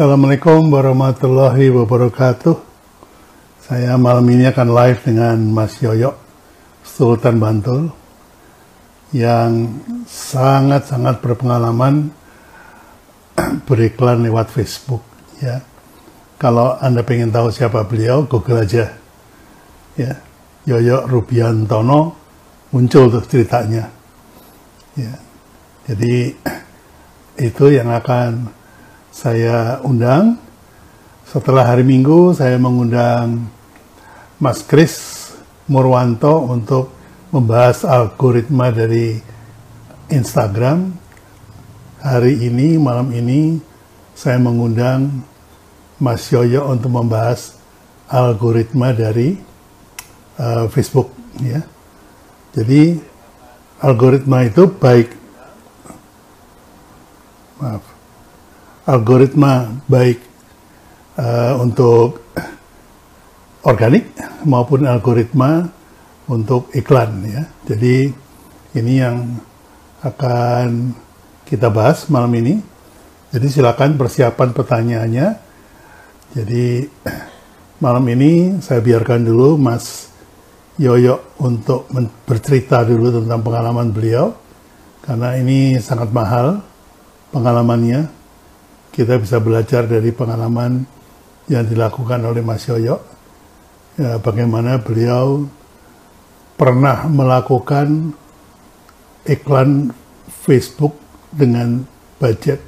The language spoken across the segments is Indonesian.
Assalamualaikum warahmatullahi wabarakatuh. Saya malam ini akan live dengan Mas Yoyo, Sultan Bantul, yang sangat-sangat berpengalaman beriklan lewat Facebook. Ya, kalau anda pengen tahu siapa beliau, Google aja. Ya, Yoyo Rubiantono muncul tuh ceritanya. Ya, jadi itu yang akan saya undang. Setelah hari Minggu, saya mengundang Mas Kris Murwanto untuk membahas algoritma dari Instagram. Hari ini, malam ini, saya mengundang Mas Yoyo untuk membahas algoritma dari uh, Facebook. Ya. Jadi algoritma itu baik, maaf, algoritma baik uh, untuk organik maupun algoritma untuk iklan ya. Jadi ini yang akan kita bahas malam ini. Jadi silakan persiapan pertanyaannya. Jadi malam ini saya biarkan dulu Mas Yoyo untuk bercerita dulu tentang pengalaman beliau karena ini sangat mahal pengalamannya. Kita bisa belajar dari pengalaman yang dilakukan oleh Mas Yoyo ya, bagaimana beliau pernah melakukan iklan Facebook dengan budget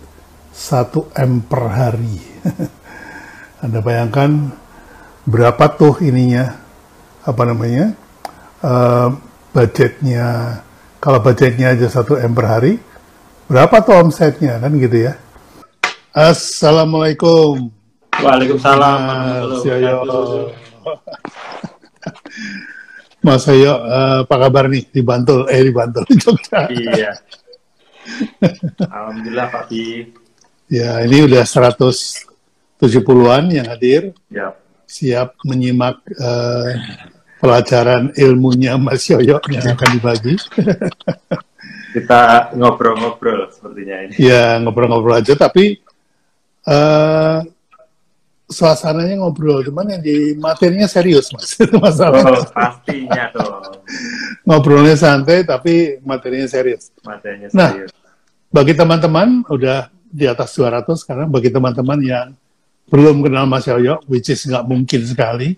1 M per hari. Anda bayangkan berapa tuh ininya, apa namanya, uh, budgetnya, kalau budgetnya aja 1 M per hari, berapa tuh omsetnya, kan gitu ya. Assalamualaikum. Waalaikumsalam. Mas Mas Ayo, uh, apa kabar nih di Bantul? Eh di Bantul, di Jogja. Iya. Alhamdulillah Pak Bi. Ya, ini udah 170-an yang hadir. Ya. Siap menyimak uh, pelajaran ilmunya Mas Yoyo yang akan dibagi. Kita ngobrol-ngobrol sepertinya ini. Ya, ngobrol-ngobrol aja, tapi uh, suasananya ngobrol, cuman yang di materinya serius mas itu masalah. Oh, pastinya dong. Ngobrolnya santai tapi materinya serius. Materinya nah, serius. Nah, bagi teman-teman udah di atas 200 sekarang, bagi teman-teman yang belum kenal Mas Yoyo, which is nggak mungkin sekali,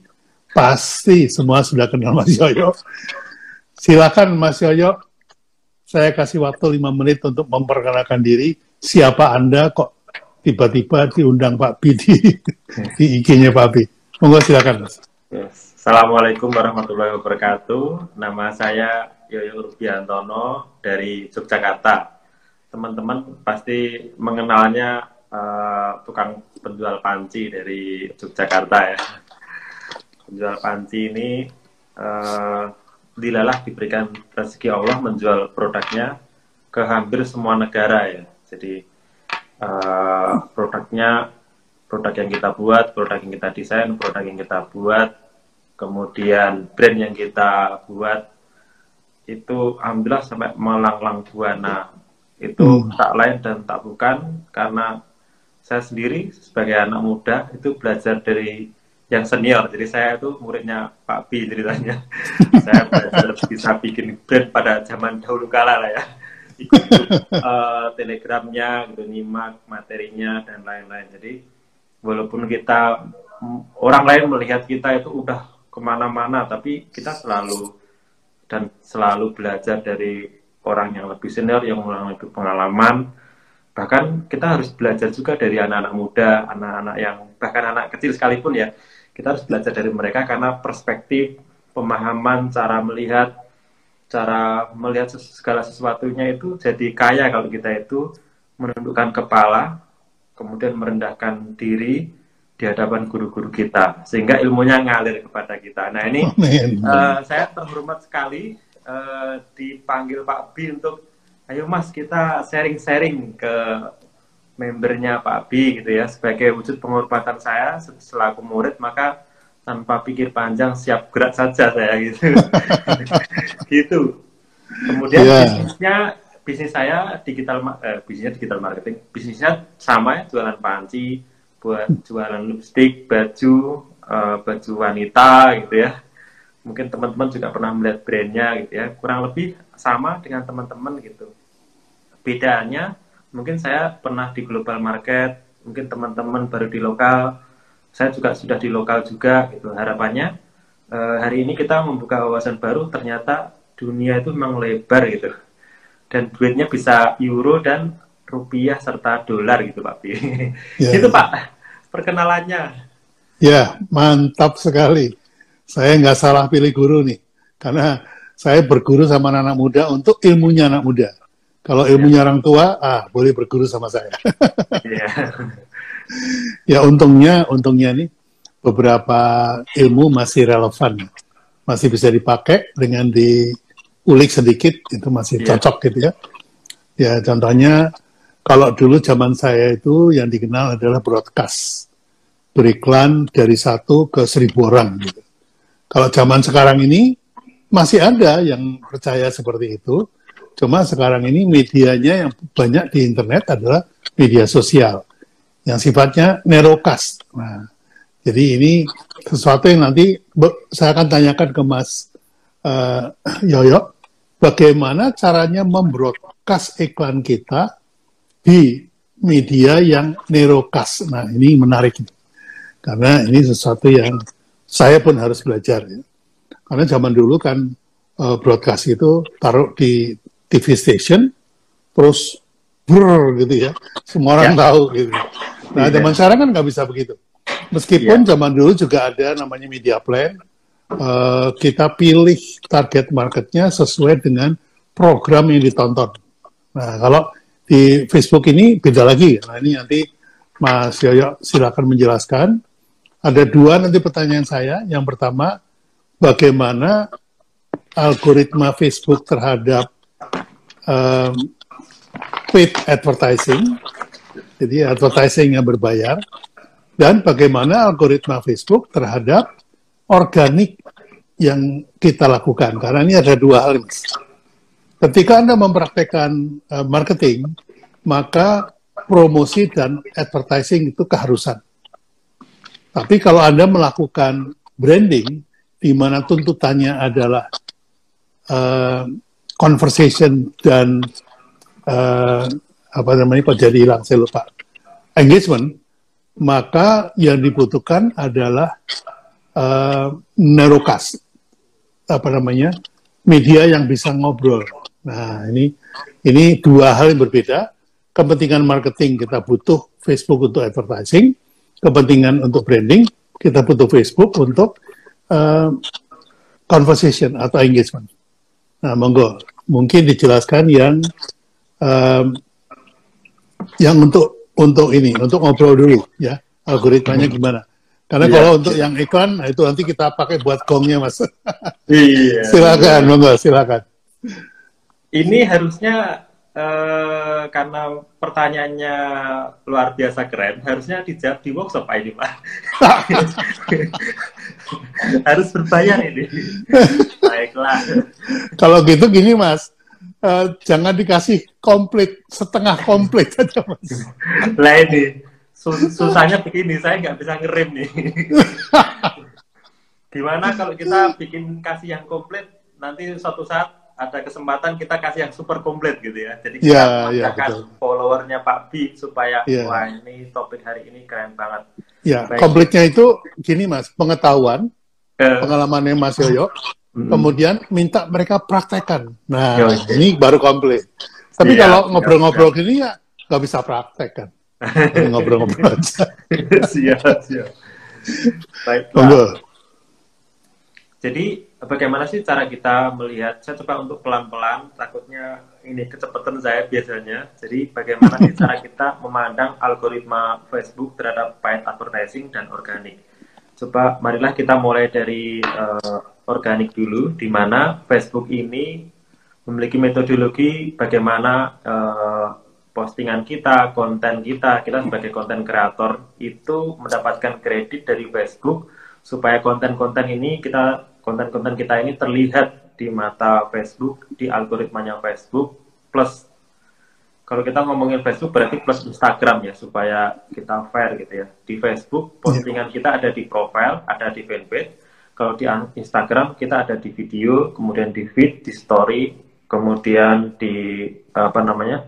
pasti semua sudah kenal Mas Yoyo. Silakan Mas Yoyo, saya kasih waktu lima menit untuk memperkenalkan diri. Siapa Anda, kok tiba-tiba diundang Pak Bi di, di IG-nya Pak Bi. Monggo silakan Mas. Assalamualaikum warahmatullahi wabarakatuh. Nama saya Yoyo Rubiantono dari Yogyakarta. Teman-teman pasti mengenalnya uh, tukang penjual panci dari Yogyakarta ya. Penjual panci ini uh, dilalah diberikan rezeki Allah menjual produknya ke hampir semua negara ya. Jadi uh, produknya produk yang kita buat, produk yang kita desain, produk yang kita buat, kemudian brand yang kita buat itu alhamdulillah sampai melanglang buana. Itu hmm. tak lain dan tak bukan karena saya sendiri sebagai anak muda itu belajar dari yang senior. Jadi saya itu muridnya Pak B ceritanya. Saya belajar bisa bikin brand pada zaman dahulu kala lah ya ikut uh, telegramnya gitu nyimak materinya dan lain-lain. Jadi walaupun kita orang lain melihat kita itu udah ke mana-mana tapi kita selalu dan selalu belajar dari orang yang lebih senior yang lebih pengalaman. Bahkan kita harus belajar juga dari anak-anak muda anak-anak yang bahkan anak kecil sekalipun ya kita harus belajar dari mereka karena perspektif pemahaman cara melihat cara melihat segala sesuatunya itu jadi kaya kalau kita itu menundukkan kepala, kemudian merendahkan diri di hadapan guru-guru kita, sehingga ilmunya ngalir kepada kita. Nah ini uh, saya terhormat sekali uh, dipanggil Pak Bi untuk, ayo Mas kita sharing-sharing ke membernya Pak Bi gitu ya, sebagai wujud penghormatan saya selaku murid, maka tanpa pikir panjang siap gerak saja saya gitu gitu kemudian yeah. bisnisnya bisnis saya digital eh, bisnisnya digital marketing bisnisnya sama ya jualan panci buat jualan lipstick, baju, uh, baju wanita gitu ya. Mungkin teman-teman juga pernah melihat brandnya gitu ya. Kurang lebih sama dengan teman-teman gitu. Bedanya mungkin saya pernah di global market, mungkin teman-teman baru di lokal, saya juga sudah di lokal juga gitu. Harapannya uh, hari ini kita membuka wawasan baru ternyata dunia itu memang lebar gitu. Dan duitnya bisa euro dan rupiah serta dolar gitu Pak Pi. Yeah. itu Pak perkenalannya. Ya, mantap sekali. Saya nggak salah pilih guru nih, karena saya berguru sama anak, -anak muda untuk ilmunya anak muda. Kalau ilmunya ya. orang tua, ah boleh berguru sama saya. ya. Ya untungnya, untungnya nih beberapa ilmu masih relevan, masih bisa dipakai dengan diulik sedikit itu masih ya. cocok gitu ya. Ya contohnya kalau dulu zaman saya itu yang dikenal adalah broadcast beriklan dari satu ke seribu orang. Gitu. Kalau zaman sekarang ini masih ada yang percaya seperti itu, cuma sekarang ini medianya yang banyak di internet adalah media sosial yang sifatnya nerocast. Nah, jadi ini sesuatu yang nanti saya akan tanyakan ke Mas uh, Yoyo, bagaimana caranya membroadcast iklan kita di media yang nerocast. Nah, ini menarik. Karena ini sesuatu yang saya pun harus belajar. Ya. Karena zaman dulu kan uh, broadcast itu taruh di TV station, terus brrr gitu ya, semua orang ya. tahu gitu. Nah zaman ya. sekarang kan nggak bisa begitu. Meskipun ya. zaman dulu juga ada namanya media plan, uh, kita pilih target marketnya sesuai dengan program yang ditonton. Nah kalau di Facebook ini beda lagi. Nah ini nanti Mas Yoyo silakan menjelaskan ada dua nanti pertanyaan saya. Yang pertama, bagaimana algoritma Facebook terhadap um, paid advertising, jadi advertising yang berbayar, dan bagaimana algoritma Facebook terhadap organik yang kita lakukan. Karena ini ada dua hal. Ketika Anda mempraktekkan uh, marketing, maka promosi dan advertising itu keharusan. Tapi kalau Anda melakukan branding, di mana tuntutannya adalah uh, conversation dan uh, apa namanya kok jadi hilang saya lupa engagement, maka yang dibutuhkan adalah uh, neurocast apa namanya media yang bisa ngobrol. Nah ini ini dua hal yang berbeda. Kepentingan marketing kita butuh Facebook untuk advertising, kepentingan untuk branding, kita butuh Facebook untuk uh, conversation atau engagement. Nah, monggo, mungkin dijelaskan yang um, yang untuk untuk ini, untuk ngobrol dulu ya, algoritmanya gimana. Karena yeah. kalau untuk yang iklan, nah itu nanti kita pakai buat gongnya, Mas. iya. silakan, monggo, silakan. Ini harusnya Uh, karena pertanyaannya luar biasa keren, harusnya dijawab di workshop ini Pak. Harus berbayar ini. Baiklah. Kalau gitu gini Mas, uh, jangan dikasih komplit, setengah komplit aja Mas. Lah ini, sus susahnya begini, saya nggak bisa ngerem nih. Gimana kalau kita bikin kasih yang komplit, nanti suatu saat ada kesempatan kita kasih yang super komplit gitu ya. Jadi kita yeah, yeah, followernya Pak Bi supaya yeah. wah ini topik hari ini keren banget. Ya, yeah, komplitnya itu gini Mas, pengetahuan, uh, pengalamannya Mas Yoyo, mm kemudian minta mereka praktekkan. Nah, Yo, ini baru komplit. Tapi yeah, kalau ngobrol-ngobrol gini ya nggak bisa praktek kan. Ngobrol-ngobrol aja. siap, siap. Baiklah. Jadi bagaimana sih cara kita melihat? Saya coba untuk pelan-pelan, takutnya ini kecepatan saya biasanya. Jadi bagaimana sih cara kita memandang algoritma Facebook terhadap paid advertising dan organik? Coba marilah kita mulai dari uh, organik dulu, di mana Facebook ini memiliki metodologi bagaimana uh, postingan kita, konten kita, kita sebagai konten kreator itu mendapatkan kredit dari Facebook supaya konten-konten ini kita konten-konten kita ini terlihat di mata Facebook, di algoritmanya Facebook, plus kalau kita ngomongin Facebook berarti plus Instagram ya supaya kita fair gitu ya. Di Facebook postingan kita ada di profile, ada di fanpage. Kalau di Instagram kita ada di video, kemudian di feed, di story, kemudian di apa namanya?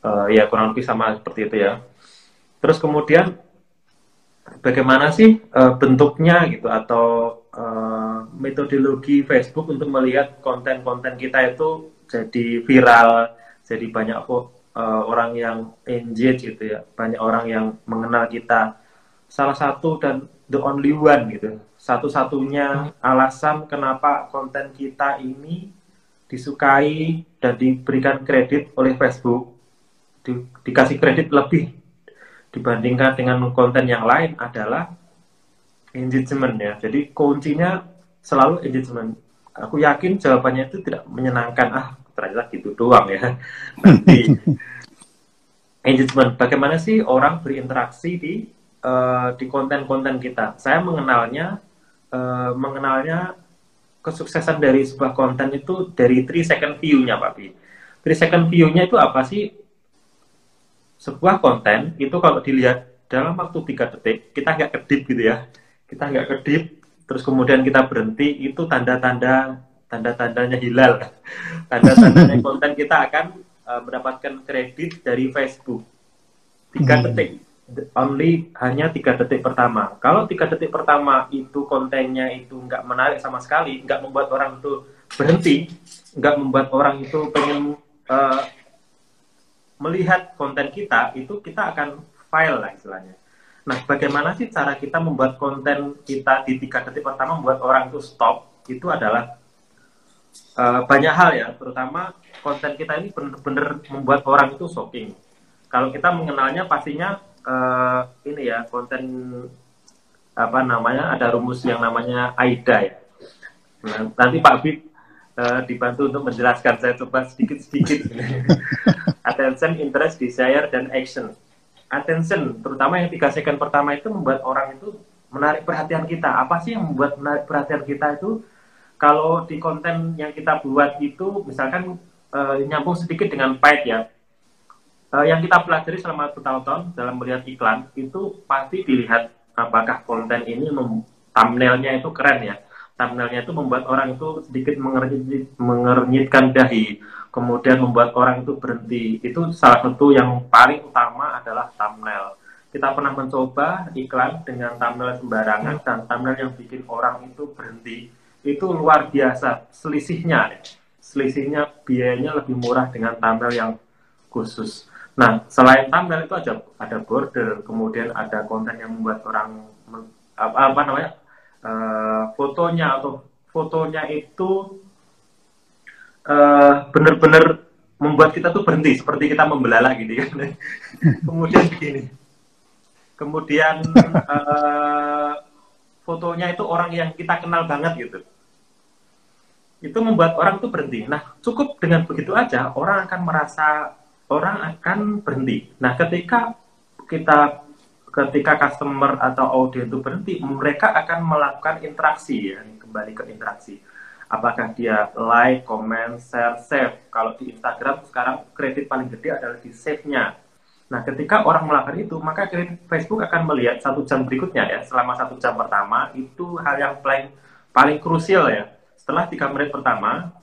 Uh, ya kurang lebih sama seperti itu ya. Terus kemudian bagaimana sih uh, bentuknya gitu atau uh, metodologi Facebook untuk melihat konten-konten kita itu jadi viral jadi banyak uh, orang yang engage gitu ya banyak orang yang mengenal kita salah satu dan the only one gitu. Satu-satunya alasan kenapa konten kita ini disukai dan diberikan kredit oleh Facebook di, dikasih kredit lebih dibandingkan dengan konten yang lain adalah engagement ya. Jadi kuncinya selalu engagement. Aku yakin jawabannya itu tidak menyenangkan. Ah ternyata gitu doang ya. Nanti engagement, bagaimana sih orang berinteraksi di uh, di konten-konten kita? Saya mengenalnya uh, mengenalnya kesuksesan dari sebuah konten itu dari 3 second view-nya Pak Bi. 3 second view-nya itu apa sih? Sebuah konten itu kalau dilihat dalam waktu tiga detik, kita nggak kedip gitu ya. Kita nggak kedip, terus kemudian kita berhenti, itu tanda-tanda tanda-tandanya hilal. Tanda-tandanya konten kita akan uh, mendapatkan kredit dari Facebook. Tiga hmm. detik, only hanya tiga detik pertama. Kalau tiga detik pertama itu kontennya itu nggak menarik sama sekali, nggak membuat orang itu berhenti, nggak membuat orang itu pengen uh, melihat konten kita, itu kita akan file lah istilahnya. Nah, bagaimana sih cara kita membuat konten kita di tiga detik pertama membuat orang itu stop? Itu adalah uh, banyak hal ya, terutama konten kita ini benar-benar membuat orang itu shocking. Kalau kita mengenalnya pastinya uh, ini ya konten apa namanya ada rumus yang namanya AIDA ya. Nah, nanti Pak Bib uh, dibantu untuk menjelaskan saya coba sedikit-sedikit. Attention, interest, desire, dan action. Attention, terutama yang tiga second pertama itu membuat orang itu menarik perhatian kita. Apa sih yang membuat menarik perhatian kita itu? kalau di konten yang kita buat itu misalkan uh, nyambung sedikit dengan paid ya uh, yang kita pelajari selama bertahun-tahun dalam melihat iklan itu pasti dilihat apakah konten ini thumbnailnya itu keren ya. Thumbnailnya itu membuat orang itu sedikit mengernyit, mengernyitkan dahi kemudian membuat orang itu berhenti. Itu salah satu yang paling utama adalah thumbnail. Kita pernah mencoba iklan dengan thumbnail sembarangan dan thumbnail yang bikin orang itu berhenti itu luar biasa selisihnya. Selisihnya biayanya lebih murah dengan thumbnail yang khusus nah selain thumbnail itu ada ada border kemudian ada konten yang membuat orang apa, apa namanya uh, fotonya atau fotonya itu uh, benar-benar membuat kita tuh berhenti seperti kita membelalak gitu kan kemudian begini kemudian uh, fotonya itu orang yang kita kenal banget gitu. Itu membuat orang itu berhenti. Nah, cukup dengan begitu aja orang akan merasa orang akan berhenti. Nah, ketika kita ketika customer atau audiens itu berhenti, mereka akan melakukan interaksi ya, kembali ke interaksi. Apakah dia like, comment, share, save. Kalau di Instagram sekarang kredit paling gede adalah di save-nya Nah, ketika orang melakukan itu, maka Facebook akan melihat satu jam berikutnya ya, selama satu jam pertama itu hal yang paling paling krusial ya. Setelah tiga menit pertama,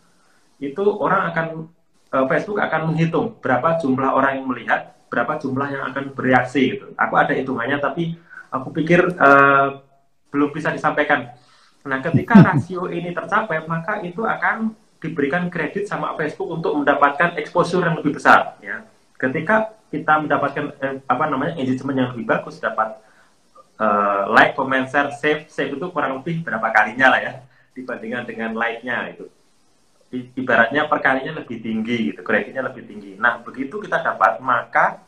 itu orang akan Facebook akan menghitung berapa jumlah orang yang melihat, berapa jumlah yang akan bereaksi gitu. Aku ada hitungannya, tapi aku pikir uh, belum bisa disampaikan. Nah, ketika rasio ini tercapai, maka itu akan diberikan kredit sama Facebook untuk mendapatkan exposure yang lebih besar ya. Ketika kita mendapatkan eh, apa namanya engagement yang lebih bagus dapat uh, like, comment, share, save, save itu kurang lebih berapa kalinya lah ya dibandingkan dengan like-nya itu. Ibaratnya perkalinya lebih tinggi gitu, kreditnya lebih tinggi. Nah, begitu kita dapat maka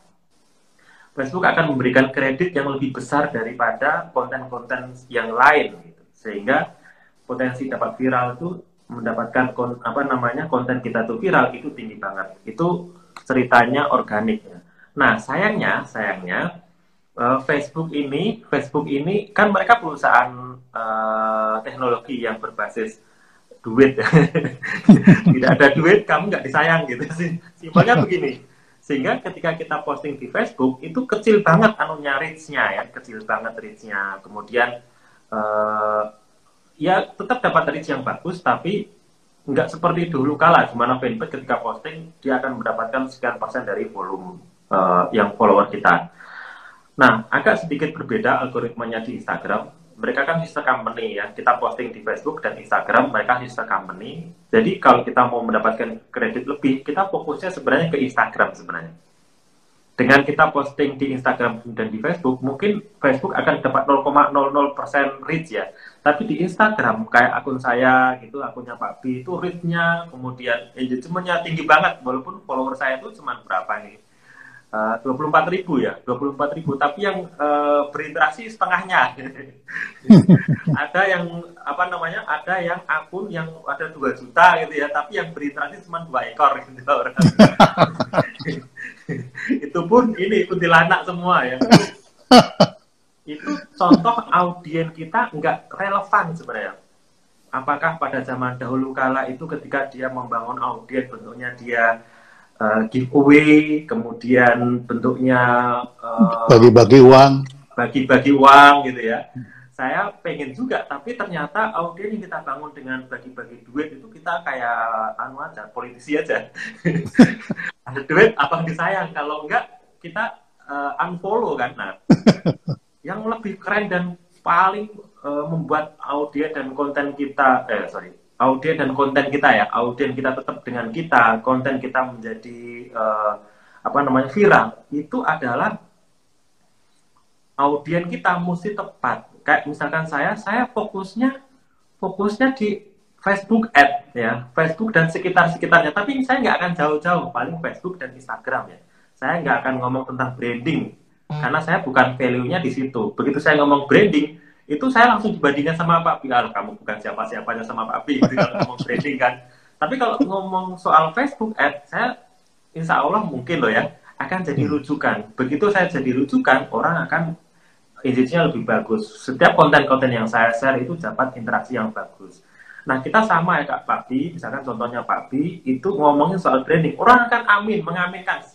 Facebook akan memberikan kredit yang lebih besar daripada konten-konten yang lain gitu. Sehingga potensi dapat viral itu mendapatkan apa namanya konten kita tuh viral itu tinggi banget. Itu ceritanya organik ya. Nah, sayangnya, sayangnya uh, Facebook ini, Facebook ini kan mereka perusahaan uh, teknologi yang berbasis duit. Tidak ada duit, kamu nggak disayang gitu sih. Simpelnya begini. Sehingga ketika kita posting di Facebook itu kecil banget anunya reach-nya ya, kecil banget reach-nya. Kemudian uh, ya tetap dapat reach yang bagus, tapi nggak seperti dulu kala, di mana fanpage ketika posting dia akan mendapatkan sekian persen dari volume uh, yang follower kita. Nah, agak sedikit berbeda algoritmanya di Instagram mereka kan sister company ya. Kita posting di Facebook dan Instagram, mereka sister company. Jadi kalau kita mau mendapatkan kredit lebih, kita fokusnya sebenarnya ke Instagram sebenarnya. Dengan kita posting di Instagram dan di Facebook, mungkin Facebook akan dapat 0,00% reach ya. Tapi di Instagram, kayak akun saya gitu, akunnya Pak B itu reach-nya, kemudian engagementnya tinggi banget, walaupun follower saya itu cuma berapa nih, dua puluh empat ribu ya, dua puluh empat ribu. Tapi yang uh, berinteraksi setengahnya. ada yang apa namanya? Ada yang akun yang ada dua juta gitu ya, tapi yang berinteraksi cuma dua ekor gitu orang. itu pun ini kuntilanak semua ya. itu contoh audien kita nggak relevan sebenarnya. Apakah pada zaman dahulu kala itu ketika dia membangun audien bentuknya dia uh, giveaway, kemudian bentuknya uh, bagi-bagi uang, bagi-bagi uang gitu ya. Saya pengen juga, tapi ternyata audien yang kita bangun dengan bagi-bagi duit itu kita kayak anu aja, politisi aja. Ada duit apa disayang, kalau enggak kita uh, unfollow kan. Nah, yang lebih keren dan paling uh, membuat audien dan konten kita, eh sorry, audien dan konten kita ya, audien kita tetap dengan kita, konten kita menjadi uh, apa namanya viral, itu adalah audien kita mesti tepat. Kayak misalkan saya, saya fokusnya fokusnya di Facebook ad ya, Facebook dan sekitar-sekitarnya. Tapi saya nggak akan jauh-jauh, paling Facebook dan Instagram ya. Saya nggak akan ngomong tentang branding, karena saya bukan value-nya di situ. Begitu saya ngomong branding, itu saya langsung dibandingkan sama Pak Pi. kamu bukan siapa-siapanya sama Pak Pi, itu kalau ngomong trading kan. Tapi kalau ngomong soal Facebook ad, saya insya Allah mungkin loh ya, akan jadi hmm. rujukan. Begitu saya jadi rujukan, orang akan engage-nya lebih bagus. Setiap konten-konten yang saya share itu dapat interaksi yang bagus. Nah, kita sama ya Kak Pak Pi, misalkan contohnya Pak Pi, itu ngomongin soal branding. Orang akan amin, mengaminkan.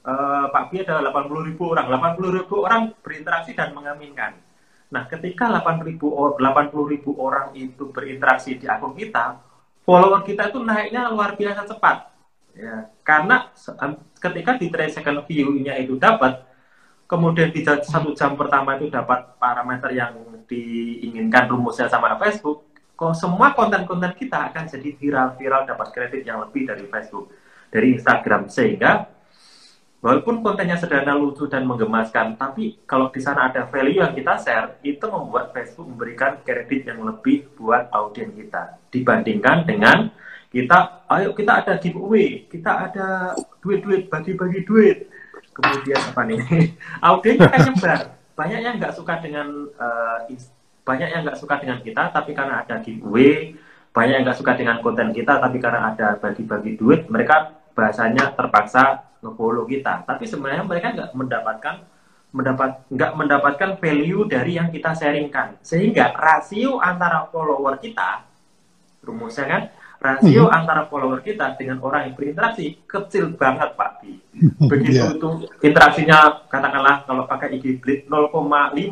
Uh, Pak Pi ada 80 ribu orang, 80 ribu orang berinteraksi dan mengaminkan Nah, ketika 80 ribu, 80 ribu orang itu berinteraksi di akun kita, follower kita itu naiknya luar biasa cepat. Ya, karena ketika di 3 second view-nya itu dapat, kemudian di satu jam pertama itu dapat parameter yang diinginkan rumusnya sama Facebook, kok semua konten-konten kita akan jadi viral-viral dapat kredit yang lebih dari Facebook, dari Instagram. Sehingga walaupun kontennya sederhana, lucu dan menggemaskan, tapi kalau di sana ada value yang kita share, itu membuat Facebook memberikan kredit yang lebih buat audiens kita. Dibandingkan dengan kita, ayo kita ada giveaway, kita ada duit-duit, bagi-bagi duit, kemudian apa nih, audiens kan nyebar, banyak yang nggak suka dengan uh, banyak yang nggak suka dengan kita, tapi karena ada giveaway, banyak yang nggak suka dengan konten kita, tapi karena ada bagi-bagi duit, mereka bahasanya terpaksa nge-follow kita tapi sebenarnya mereka nggak mendapatkan mendapat nggak mendapatkan value dari yang kita sharingkan sehingga rasio antara follower kita rumusnya kan rasio hmm. antara follower kita dengan orang yang berinteraksi kecil banget Pak Bi. Begitu yeah. itu interaksinya katakanlah kalau pakai IG Blitz 0,5, 0,05,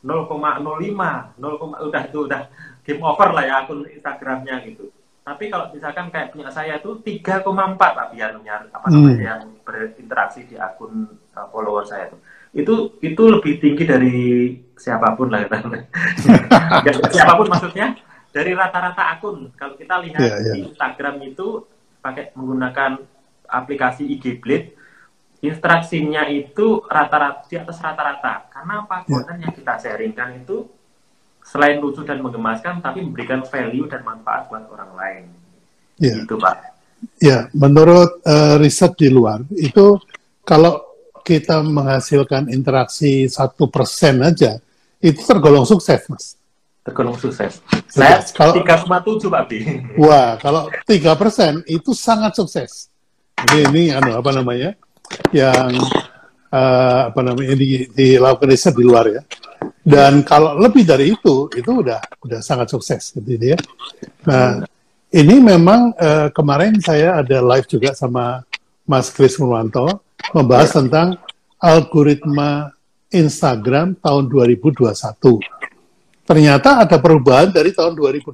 0, udah itu udah game over lah ya akun Instagramnya gitu. Tapi kalau misalkan kayak punya saya itu 3,4 Pak biarnya apa namanya hmm. yang berinteraksi di akun uh, follower saya itu. Itu itu lebih tinggi dari siapa pun lah ya, siapa pun maksudnya dari rata-rata akun. Kalau kita lihat yeah, yeah. di Instagram itu pakai menggunakan aplikasi IG Blade, instruksinya itu rata-rata di atas rata-rata. Karena apa? Yeah. Konten yang kita sharingkan itu selain lucu dan menggemaskan, tapi memberikan value dan manfaat buat orang lain. Ya. Gitu, Pak. Ya, menurut uh, riset di luar, itu kalau kita menghasilkan interaksi satu persen aja, itu tergolong sukses, Mas. Tergolong sukses. Saya tiga koma tujuh, Pak Bi. Wah, kalau tiga persen itu sangat sukses. Jadi ini anu apa namanya? Yang uh, apa namanya di, dilakukan riset di luar ya. Dan kalau lebih dari itu, itu udah udah sangat sukses gitu ya. Nah, ini memang uh, kemarin saya ada live juga sama Mas Kris Murwanto. membahas tentang algoritma Instagram tahun 2021. Ternyata ada perubahan dari tahun 2020.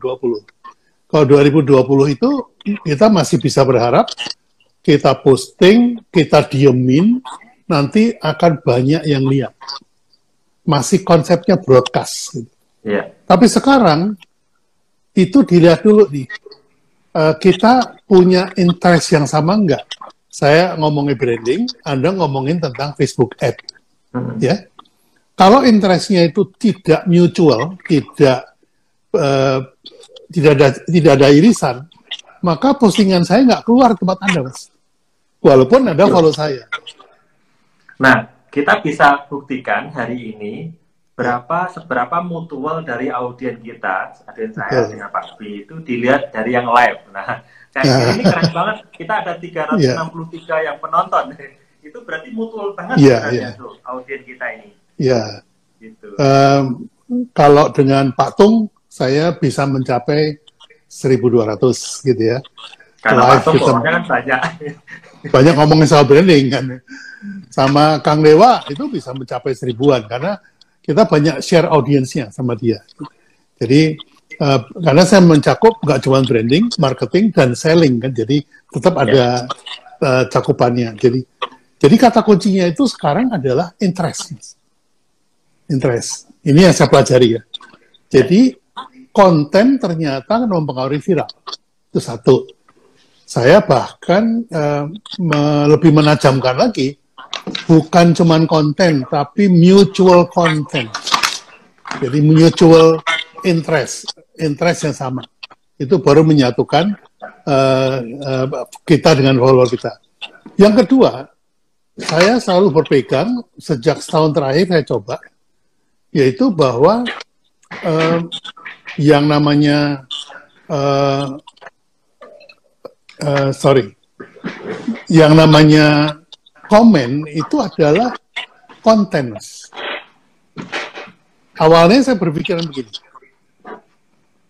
Kalau 2020 itu kita masih bisa berharap kita posting, kita diemin, nanti akan banyak yang lihat. Masih konsepnya broadcast. Yeah. Tapi sekarang itu dilihat dulu nih. Uh, kita punya interest yang sama enggak? Saya ngomongin branding, Anda ngomongin tentang Facebook ad. Hmm. Ya. Kalau interestnya itu tidak mutual, tidak uh, tidak ada tidak ada irisan, maka postingan saya nggak keluar tempat Anda, Mas. Walaupun ada follow saya. Nah, kita bisa buktikan hari ini berapa seberapa mutual dari audien kita, audien saya Betul. dengan Pak B itu dilihat dari yang live. Nah, kayak ini keren banget. Kita ada 363 yeah. yang penonton. Itu berarti mutual banget yeah, yeah. tuh audien kita ini. Iya. Yeah. Gitu. Um, kalau dengan Pak Tung, saya bisa mencapai 1.200 gitu ya. Karena live Pak Tung kita, kan banyak. banyak ngomongin soal branding kan. Sama Kang Dewa itu bisa mencapai seribuan karena kita banyak share audiensnya sama dia. Jadi uh, karena saya mencakup nggak cuma branding, marketing dan selling kan, jadi tetap ya. ada uh, cakupannya. Jadi jadi kata kuncinya itu sekarang adalah interest. Interest. Ini yang saya pelajari ya. Jadi konten ternyata mempengaruhi viral. Itu satu. Saya bahkan uh, me lebih menajamkan lagi bukan cuman konten, tapi mutual content. Jadi mutual interest, interest yang sama. Itu baru menyatukan uh, uh, kita dengan follower kita. Yang kedua, saya selalu berpegang sejak setahun terakhir saya coba, yaitu bahwa uh, yang namanya uh, uh, sorry, yang namanya komen itu adalah konten. Awalnya saya berpikiran begini,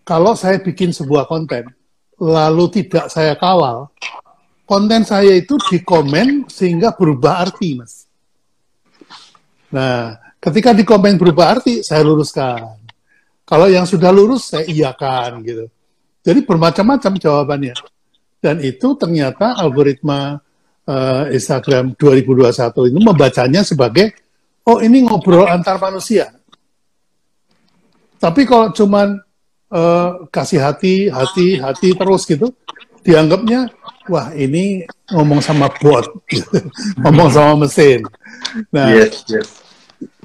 kalau saya bikin sebuah konten, lalu tidak saya kawal, konten saya itu dikomen sehingga berubah arti, mas. Nah, ketika dikomen berubah arti, saya luruskan. Kalau yang sudah lurus, saya iakan, gitu. Jadi bermacam-macam jawabannya. Dan itu ternyata algoritma uh, Instagram 2021 itu membacanya sebagai oh ini ngobrol antar manusia. Tapi kalau cuman uh, kasih hati, hati, hati terus gitu, dianggapnya wah ini ngomong sama bot, gitu. ngomong sama mesin. Nah, yes, yes.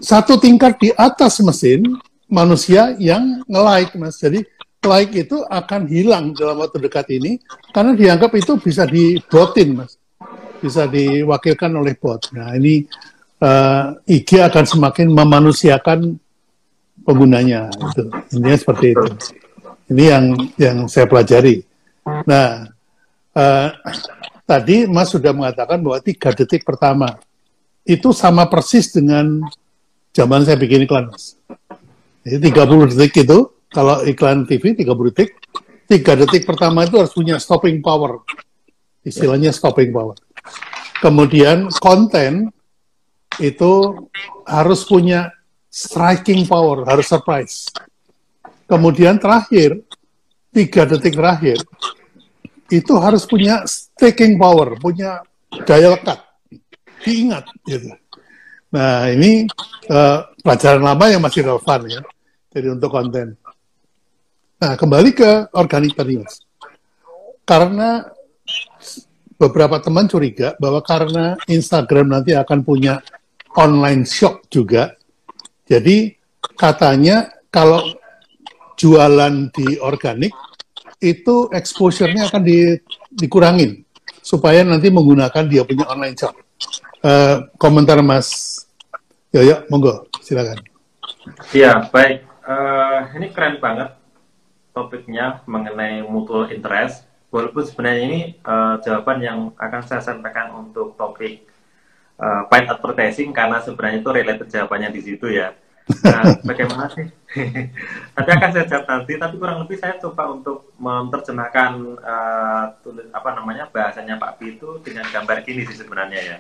satu tingkat di atas mesin manusia yang nge-like, mas. Jadi like itu akan hilang dalam waktu dekat ini karena dianggap itu bisa dibotin, mas bisa diwakilkan oleh bot. Nah ini uh, IG akan semakin memanusiakan penggunanya. Itu intinya seperti itu. Ini yang yang saya pelajari. Nah uh, tadi Mas sudah mengatakan bahwa tiga detik pertama itu sama persis dengan zaman saya bikin iklan Mas. Jadi 30 detik itu kalau iklan TV 30 detik, tiga detik pertama itu harus punya stopping power. Istilahnya stopping power. Kemudian konten itu harus punya striking power, harus surprise. Kemudian terakhir, tiga detik terakhir, itu harus punya staking power, punya daya lekat, diingat. Gitu. Nah ini uh, pelajaran lama yang masih relevan ya, jadi untuk konten. Nah kembali ke organik tadi mas, karena beberapa teman curiga bahwa karena Instagram nanti akan punya online shop juga, jadi katanya kalau jualan di organik itu exposure-nya akan di, dikurangin supaya nanti menggunakan dia punya online shop. Uh, komentar Mas Yoyo, monggo silakan. Iya, baik. Uh, ini keren banget topiknya mengenai mutual interest walaupun sebenarnya ini uh, jawaban yang akan saya sampaikan untuk topik uh, paid advertising karena sebenarnya itu related jawabannya di situ ya. Nah, bagaimana sih? Nanti akan saya jawab nanti, tapi kurang lebih saya coba untuk menerjemahkan uh, tulis apa namanya bahasanya Pak B itu dengan gambar gini sih sebenarnya ya.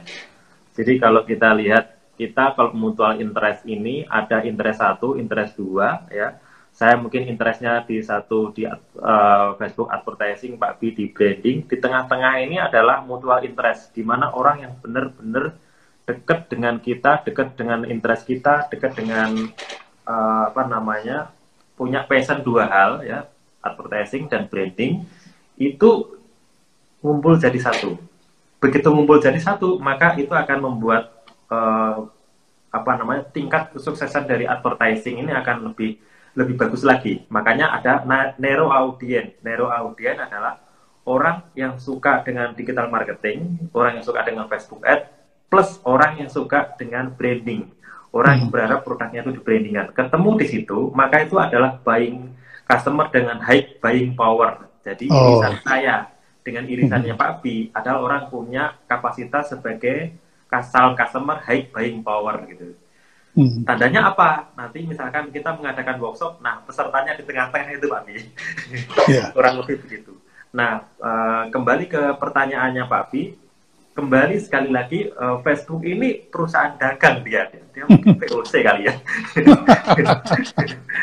Jadi kalau kita lihat kita kalau mutual interest ini ada interest satu, interest dua, ya. Saya mungkin interestnya di satu di uh, Facebook advertising, Pak B di branding. Di tengah-tengah ini adalah mutual interest, di mana orang yang benar-benar dekat dengan kita, dekat dengan interest kita, dekat dengan uh, apa namanya punya passion dua hal ya, advertising dan branding itu ngumpul jadi satu. Begitu ngumpul jadi satu, maka itu akan membuat uh, apa namanya tingkat kesuksesan dari advertising ini akan lebih lebih bagus lagi. Makanya ada narrow audience. Narrow audience adalah orang yang suka dengan digital marketing, orang yang suka dengan Facebook ad, plus orang yang suka dengan branding. Orang yang hmm. berharap produknya itu di brandingan. Ketemu di situ, maka itu adalah buying customer dengan high buying power. Jadi oh. irisan saya dengan irisannya. Pak Bi adalah orang punya kapasitas sebagai kasal customer high buying power gitu. Hmm. Tandanya apa? Nanti misalkan kita mengadakan workshop, nah pesertanya di tengah-tengah itu Pak Bi. Yeah. Kurang lebih begitu. Nah, uh, kembali ke pertanyaannya Pak Bi, kembali sekali lagi uh, Facebook ini perusahaan dagang dia, dia mungkin POC kali ya.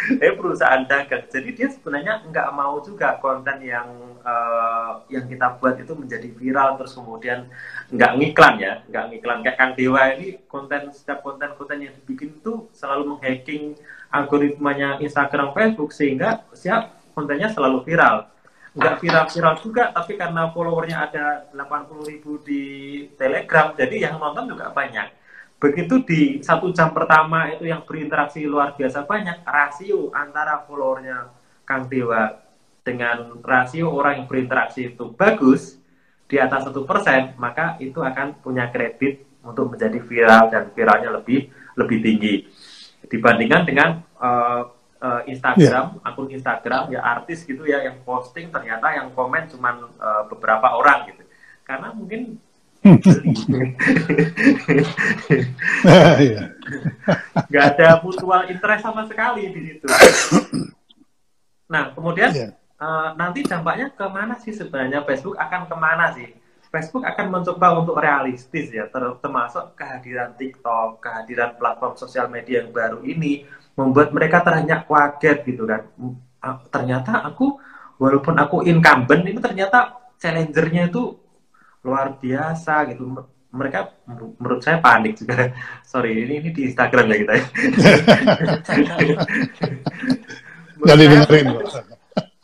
Dia perusahaan dagang, jadi dia sebenarnya nggak mau juga konten yang uh, yang kita buat itu menjadi viral terus kemudian nggak ngiklan ya, nggak ngiklan. Kayak Kang Dewa ini konten setiap konten-konten yang dibikin itu selalu menghacking algoritmanya Instagram Facebook sehingga siap kontennya selalu viral nggak viral-viral juga tapi karena followernya ada 80 ribu di Telegram jadi yang nonton juga banyak. Begitu di satu jam pertama itu yang berinteraksi luar biasa banyak rasio antara followernya Kang Dewa dengan rasio orang yang berinteraksi itu bagus di atas satu persen maka itu akan punya kredit untuk menjadi viral dan viralnya lebih lebih tinggi. Dibandingkan dengan uh, uh, Instagram, yeah. akun Instagram ya artis gitu ya yang posting ternyata yang komen cuma uh, beberapa orang gitu. Karena mungkin iya. nggak ada mutual interest sama sekali di situ. Nah, kemudian yeah. Iya. uh, nanti dampaknya ke mana sih sebenarnya Facebook akan ke mana sih? Facebook akan mencoba untuk realistis ya, termasuk kehadiran TikTok, kehadiran platform sosial media yang baru ini, membuat mereka ternyata kaget gitu kan. Ternyata aku walaupun aku incumbent ini ternyata challengernya itu luar biasa gitu. Mereka menurut saya panik juga. Sorry ini ini di Instagram ya kita ya.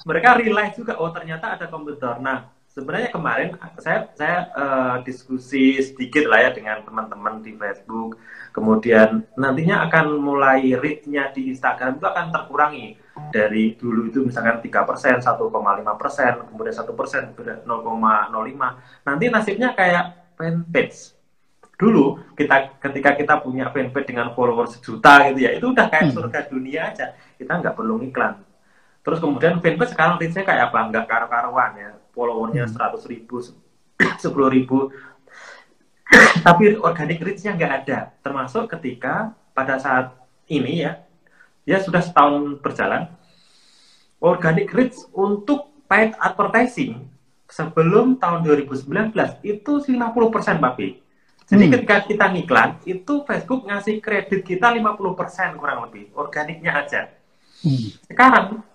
Mereka realize juga oh ternyata ada kompetitor. Nah sebenarnya kemarin saya saya uh, diskusi sedikit lah ya dengan teman-teman di Facebook. Kemudian nantinya akan mulai reach-nya di Instagram itu akan terkurangi. Dari dulu itu misalkan 3 persen 1,5 persen kemudian satu persen 0,05 nanti nasibnya kayak fanpage dulu kita ketika kita punya fanpage dengan follower sejuta gitu ya itu udah kayak hmm. surga dunia aja. Kita nggak perlu iklan terus kemudian fanpage sekarang reach-nya kayak apa? Nggak karu-karuan ya followernya hmm. seratus ribu, sepuluh ribu, tapi organic reach-nya nggak ada. Termasuk ketika pada saat ini ya, ya sudah setahun berjalan, organic reach untuk paid advertising sebelum tahun 2019 itu 50% Pak B. Jadi hmm. ketika kita ngiklan, itu Facebook ngasih kredit kita 50% kurang lebih, organiknya aja. Hmm. Sekarang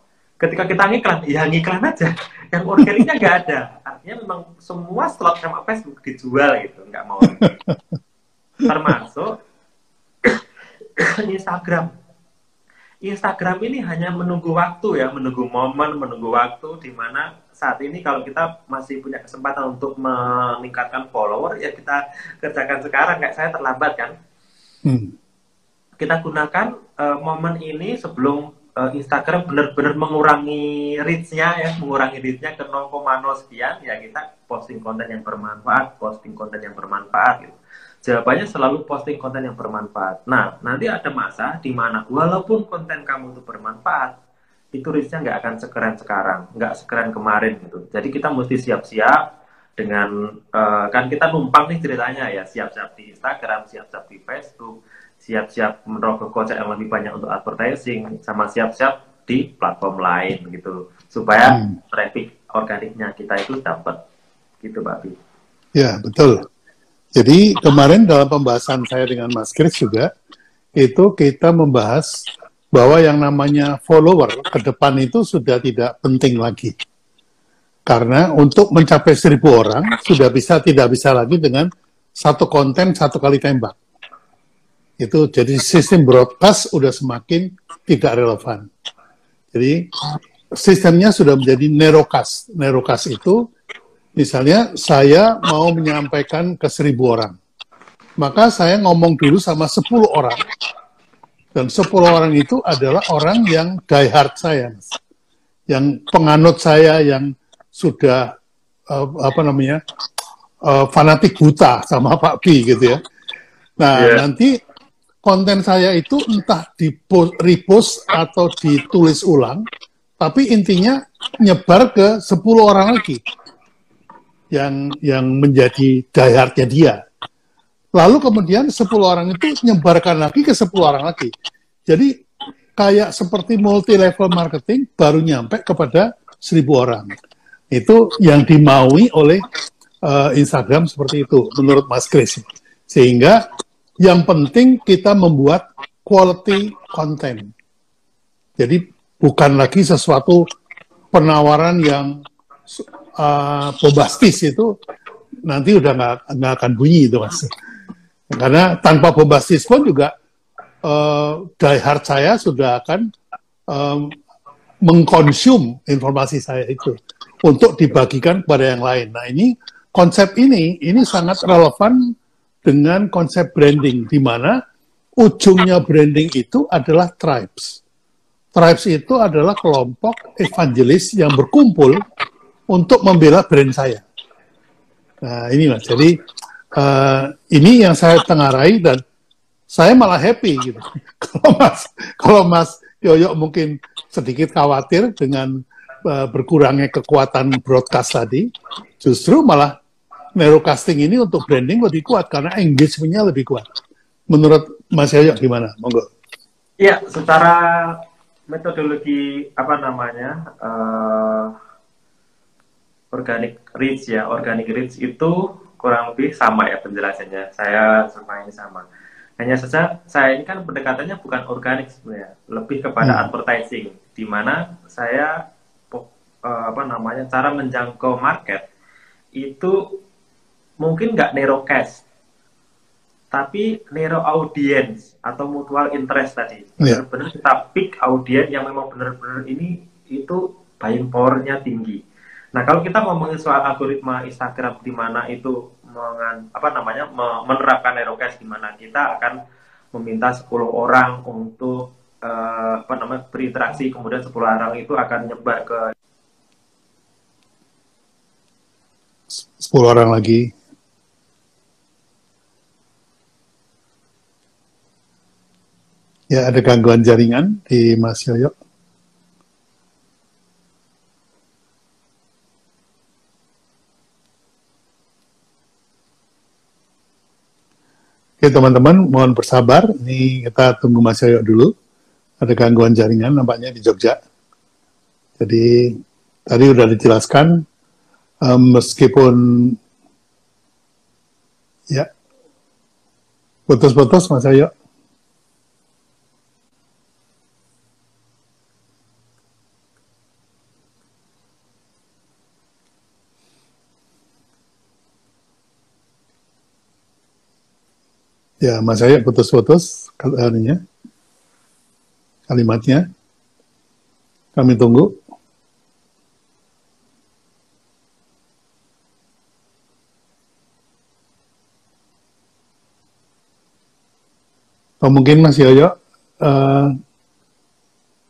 ketika kita ngiklan, ya ngiklan aja. Yang organiknya nggak ada. Artinya memang semua slot sama Facebook dijual gitu, nggak mau. Termasuk Instagram. Instagram ini hanya menunggu waktu ya, menunggu momen, menunggu waktu di mana saat ini kalau kita masih punya kesempatan untuk meningkatkan follower ya kita kerjakan sekarang, kayak saya terlambat kan. Hmm. Kita gunakan uh, momen ini sebelum uh, Instagram benar-benar mengurangi reach-nya ya, mengurangi reach-nya ke 0,0 sekian, ya kita posting konten yang bermanfaat, posting konten yang bermanfaat gitu. Jawabannya selalu posting konten yang bermanfaat. Nah, nanti ada masa di mana walaupun konten kamu itu bermanfaat, itu reach-nya nggak akan sekeren sekarang, nggak sekeren kemarin gitu. Jadi kita mesti siap-siap dengan uh, kan kita numpang nih ceritanya ya siap-siap di Instagram, siap-siap di Facebook, siap-siap merogoh kocek yang lebih banyak untuk advertising sama siap-siap di platform lain gitu supaya hmm. traffic organiknya kita itu dapat gitu Pak Bi. Ya betul. Jadi kemarin dalam pembahasan saya dengan Mas Kris juga, itu kita membahas bahwa yang namanya follower ke depan itu sudah tidak penting lagi. Karena untuk mencapai seribu orang sudah bisa tidak bisa lagi dengan satu konten satu kali tembak. Itu jadi sistem broadcast sudah semakin tidak relevan. Jadi sistemnya sudah menjadi nerocast. Nerocast itu misalnya saya mau menyampaikan ke seribu orang. Maka saya ngomong dulu sama sepuluh orang. Dan sepuluh orang itu adalah orang yang die hard saya. Yang penganut saya, yang sudah uh, apa namanya uh, fanatik buta sama Pak Pi gitu ya. Nah yeah. nanti konten saya itu entah di repost atau ditulis ulang, tapi intinya nyebar ke 10 orang lagi yang yang menjadi dayarnya dia. Lalu kemudian 10 orang itu nyebarkan lagi ke 10 orang lagi. Jadi kayak seperti multi level marketing baru nyampe kepada 1000 orang. Itu yang dimaui oleh uh, Instagram seperti itu, menurut Mas Chris. Sehingga yang penting kita membuat quality content. Jadi bukan lagi sesuatu penawaran yang uh, bombastis itu nanti udah nggak akan bunyi itu mas. Karena tanpa bombastis pun juga uh, die hard saya sudah akan um, mengkonsum informasi saya itu untuk dibagikan kepada yang lain. Nah ini konsep ini ini sangat relevan dengan konsep branding di mana ujungnya branding itu adalah tribes. Tribes itu adalah kelompok evangelis yang berkumpul untuk membela brand saya. Nah ini mas, jadi uh, ini yang saya tengarai dan saya malah happy gitu. kalau mas, kalau mas Yoyo mungkin sedikit khawatir dengan uh, berkurangnya kekuatan broadcast tadi, justru malah narrowcasting ini untuk branding lebih kuat karena engagementnya lebih kuat. Menurut Mas Yoyo gimana? Monggo. Iya, secara metodologi apa namanya uh, organic reach ya, organic reach itu kurang lebih sama ya penjelasannya. Saya sama ini sama. Hanya saja saya ini kan pendekatannya bukan organik sebenarnya, lebih kepada hmm. advertising, di mana saya uh, apa namanya cara menjangkau market itu mungkin nggak narrow cash tapi narrow audience atau mutual interest tadi yeah. benar-benar kita pick audience yang memang benar-benar ini itu buying powernya tinggi nah kalau kita ngomongin soal algoritma Instagram di mana itu mengan, apa namanya menerapkan narrow cash di mana kita akan meminta 10 orang untuk uh, apa namanya berinteraksi kemudian 10 orang itu akan nyebar ke 10 orang lagi. Ya, ada gangguan jaringan di Mas Yoyo. Oke teman-teman, mohon bersabar. Ini kita tunggu Mas Yoyo dulu. Ada gangguan jaringan nampaknya di Jogja. Jadi tadi sudah dijelaskan um, meskipun ya putus-putus Mas Ayo. Ya, Mas Ayo putus-putus kalimatnya. Kalimatnya. Kami tunggu. Oh, mungkin Mas Yoyo, uh,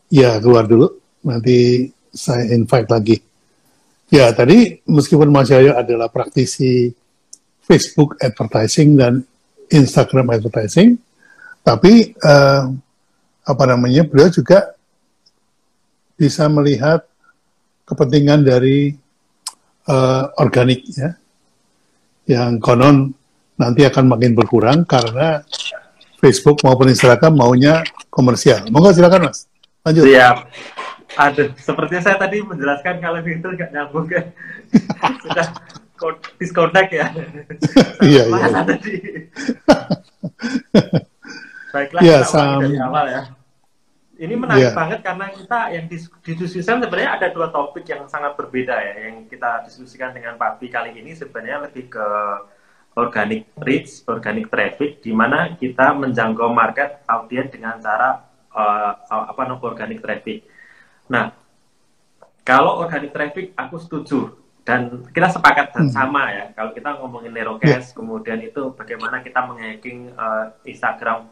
ya keluar dulu, nanti saya invite lagi. Ya, tadi meskipun Mas Yoyo adalah praktisi Facebook advertising dan Instagram advertising, tapi uh, apa namanya beliau juga bisa melihat kepentingan dari uh, organik ya, yang konon nanti akan makin berkurang karena Facebook maupun Instagram maunya komersial. Monggo silakan Mas. Lanjut. Siap. Aduh, sepertinya saya tadi menjelaskan kalau itu nggak nyambung kan. Sudah disconnect ya. iya, iya. tadi. Baiklah, ya, kita dari awal ya. Ini menarik yeah. banget karena kita yang didiskusikan sebenarnya ada dua topik yang sangat berbeda ya. Yang kita diskusikan dengan Pak Bi kali ini sebenarnya lebih ke organic reach, organic traffic, di mana kita menjangkau market audiens dengan cara uh, apa namanya organic traffic. Nah, kalau organic traffic aku setuju dan kita sepakat dan hmm. sama ya. Kalau kita ngomongin Neurocast, yeah. kemudian itu bagaimana kita menghacking uh, Instagram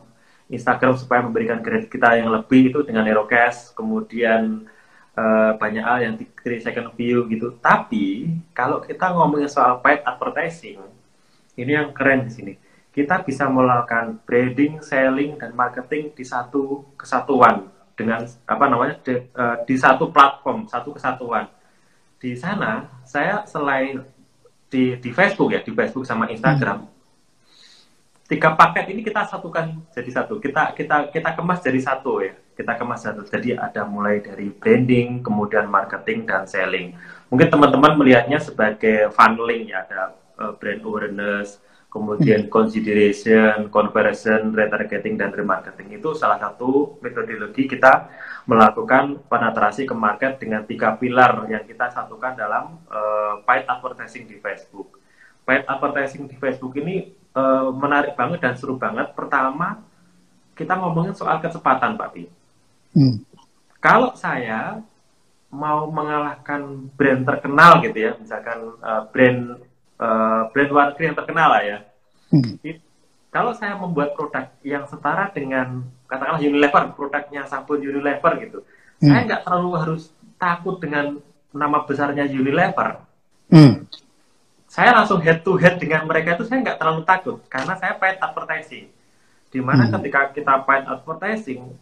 Instagram supaya memberikan kredit kita yang lebih itu dengan Neurocast, kemudian uh, banyak hal yang 3 second view gitu. Tapi kalau kita ngomongin soal paid advertising, ini yang keren di sini. Kita bisa melakukan branding, selling, dan marketing di satu kesatuan dengan apa namanya di, uh, di satu platform, satu kesatuan. Di sana saya selain di di Facebook ya, di Facebook sama Instagram, hmm tiga paket ini kita satukan jadi satu. Kita kita kita kemas jadi satu ya. Kita kemas satu. Jadi ada mulai dari branding, kemudian marketing dan selling. Mungkin teman-teman melihatnya sebagai funneling ya, ada uh, brand awareness, kemudian hmm. consideration, conversion, retargeting dan remarketing. Itu salah satu metodologi kita melakukan penetrasi ke market dengan tiga pilar yang kita satukan dalam uh, paid advertising di Facebook. Paid advertising di Facebook ini uh, menarik banget dan seru banget. Pertama, kita ngomongin soal kecepatan, Pak Pi. Hmm. Kalau saya mau mengalahkan brand terkenal gitu ya, misalkan uh, brand uh, brand luar negeri yang terkenal lah ya. Hmm. Kalau saya membuat produk yang setara dengan katakanlah Unilever, produknya sabun Unilever gitu, hmm. saya nggak terlalu harus takut dengan nama besarnya Unilever. Hmm saya langsung head to head dengan mereka itu saya nggak terlalu takut karena saya paid advertising. Di mana hmm. ketika kita paid advertising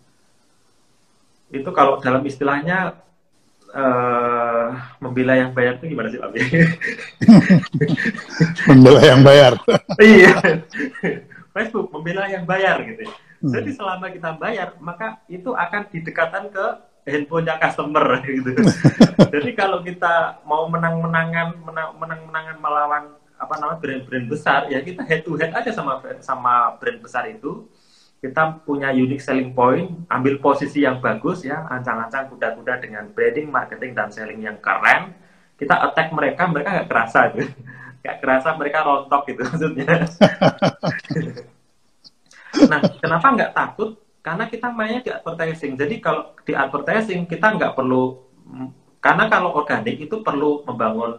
itu kalau dalam istilahnya uh, membela yang bayar itu gimana sih Pak? membela yang bayar. iya. Facebook membela yang bayar gitu. Hmm. Jadi selama kita bayar maka itu akan didekatkan ke handphonenya customer gitu. Jadi kalau kita mau menang-menangan menang-menangan melawan apa namanya brand-brand besar ya kita head to head aja sama sama brand besar itu. Kita punya unique selling point, ambil posisi yang bagus ya, ancang-ancang kuda-kuda dengan branding, marketing dan selling yang keren. Kita attack mereka, mereka nggak kerasa gitu. Nggak kerasa mereka rontok gitu maksudnya. nah, kenapa nggak takut? Karena kita mainnya di advertising. Jadi kalau di advertising kita nggak perlu, karena kalau organik itu perlu membangun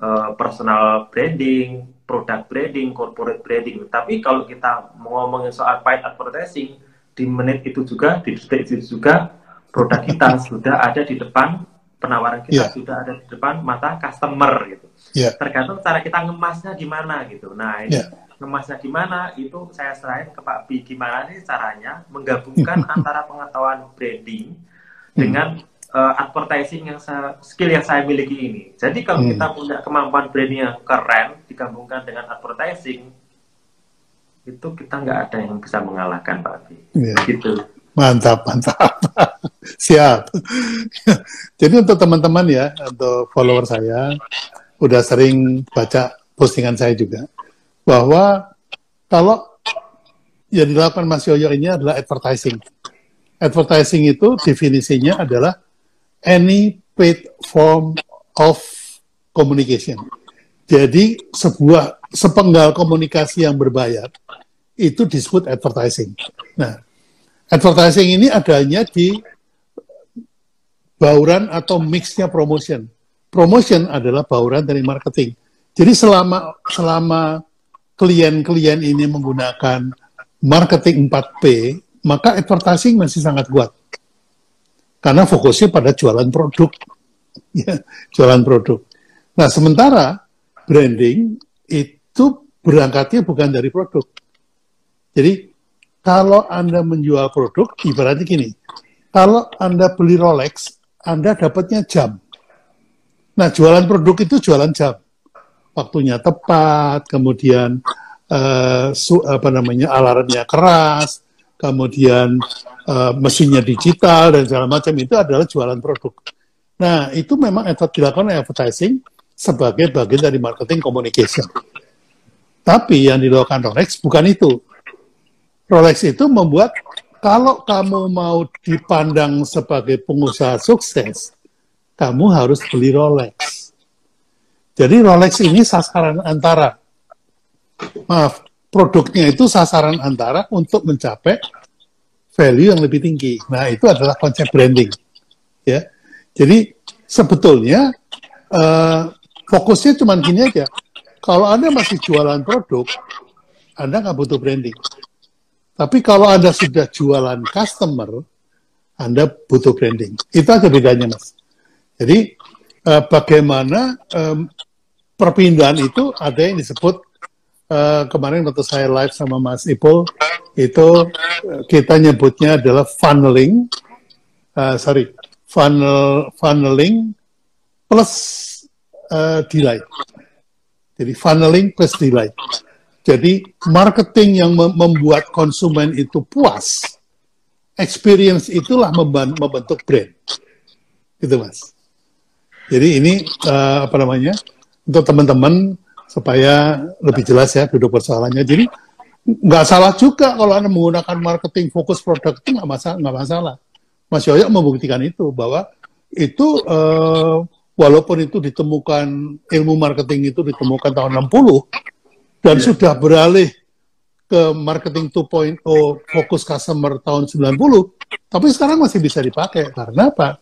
uh, personal branding, product branding, corporate branding. Tapi kalau kita ngomongin soal paid advertising, di menit itu juga, di detik itu juga, produk kita sudah ada di depan penawaran kita yeah. sudah ada di depan mata customer gitu. Yeah. Tergantung cara kita ngemasnya gimana gitu. Nah ini yeah ngemasnya gimana itu saya serahin ke Pak Bi gimana sih caranya menggabungkan antara pengetahuan branding dengan uh, advertising yang saya, skill yang saya miliki ini. Jadi kalau hmm. kita punya kemampuan branding yang keren digabungkan dengan advertising itu kita nggak ada yang bisa mengalahkan Pak Bi. Yeah. Gitu. Mantap, mantap. Siap. Jadi untuk teman-teman ya, untuk follower saya, udah sering baca postingan saya juga bahwa kalau yang dilakukan Mas Yoyo ini adalah advertising. Advertising itu definisinya adalah any paid form of communication. Jadi sebuah sepenggal komunikasi yang berbayar itu disebut advertising. Nah, advertising ini adanya di bauran atau mixnya promotion. Promotion adalah bauran dari marketing. Jadi selama selama klien-klien ini menggunakan marketing 4P, maka advertising masih sangat kuat. Karena fokusnya pada jualan produk. ya, jualan produk. Nah, sementara branding itu berangkatnya bukan dari produk. Jadi, kalau Anda menjual produk, ibaratnya gini, kalau Anda beli Rolex, Anda dapatnya jam. Nah, jualan produk itu jualan jam waktunya tepat, kemudian uh, su, apa namanya alarmnya keras, kemudian uh, mesinnya digital dan segala macam itu adalah jualan produk. Nah itu memang effort dilakukan advertising sebagai bagian dari marketing communication. Tapi yang dilakukan Rolex bukan itu. Rolex itu membuat kalau kamu mau dipandang sebagai pengusaha sukses, kamu harus beli Rolex. Jadi Rolex ini sasaran antara, maaf, produknya itu sasaran antara untuk mencapai value yang lebih tinggi. Nah itu adalah konsep branding, ya. Jadi sebetulnya uh, fokusnya cuma gini aja. Kalau anda masih jualan produk, anda nggak butuh branding. Tapi kalau anda sudah jualan customer, anda butuh branding. Itu aja bedanya mas. Jadi uh, bagaimana um, perpindahan itu ada yang disebut uh, kemarin waktu saya live sama Mas Ipul itu uh, kita nyebutnya adalah funneling, uh, sorry, funnel funneling plus uh, delay. Jadi funneling plus delay. Jadi marketing yang membuat konsumen itu puas, experience itulah membentuk brand, gitu mas. Jadi ini uh, apa namanya untuk teman-teman supaya lebih jelas ya duduk persoalannya. Jadi nggak salah juga kalau anda menggunakan marketing fokus produk itu nggak masalah, nggak masalah. Mas Yoyo membuktikan itu bahwa itu uh, walaupun itu ditemukan ilmu marketing itu ditemukan tahun 60 dan yeah. sudah beralih ke marketing 2.0 fokus customer tahun 90, tapi sekarang masih bisa dipakai karena apa?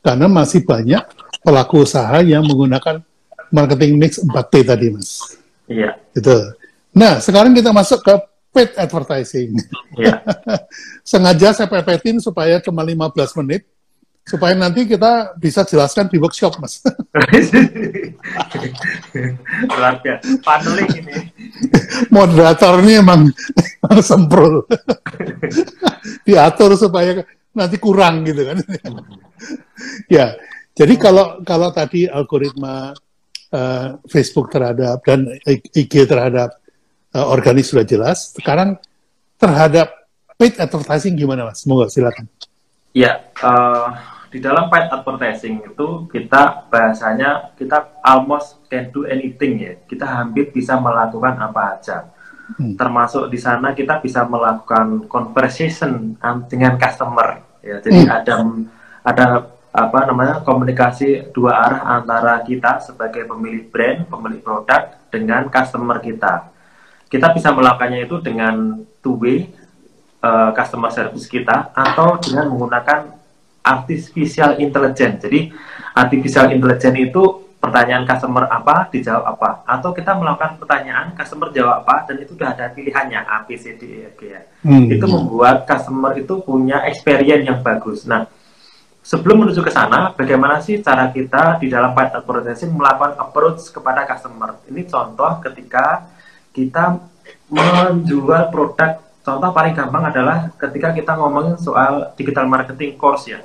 Karena masih banyak pelaku usaha yang menggunakan marketing mix 4P tadi, Mas. Iya. Gitu. Nah, sekarang kita masuk ke paid advertising. Iya. Sengaja saya pepetin supaya cuma 15 menit, supaya nanti kita bisa jelaskan di workshop, Mas. Keluarga, paneling ini. Moderator ini emang, emang semprul. Diatur supaya nanti kurang gitu kan. ya, jadi kalau kalau tadi algoritma uh, Facebook terhadap dan IG terhadap uh, organik sudah jelas. Sekarang terhadap paid advertising gimana mas? Semoga silakan. Ya, uh, di dalam paid advertising itu kita bahasanya kita almost can do anything ya. Kita hampir bisa melakukan apa aja. Hmm. Termasuk di sana kita bisa melakukan conversation dengan customer. Ya, jadi hmm. ada ada apa namanya komunikasi dua arah antara kita sebagai pemilik brand, pemilik produk dengan customer kita. Kita bisa melakukannya itu dengan two way uh, customer service kita atau dengan menggunakan artificial intelligence. Jadi artificial intelligence itu pertanyaan customer apa dijawab apa atau kita melakukan pertanyaan customer jawab apa dan itu sudah ada pilihannya A B C D E F G ya. Hmm. Itu membuat customer itu punya experience yang bagus. Nah, sebelum menuju ke sana, bagaimana sih cara kita di dalam paid advertising melakukan approach kepada customer? Ini contoh ketika kita menjual produk, contoh paling gampang adalah ketika kita ngomongin soal digital marketing course ya,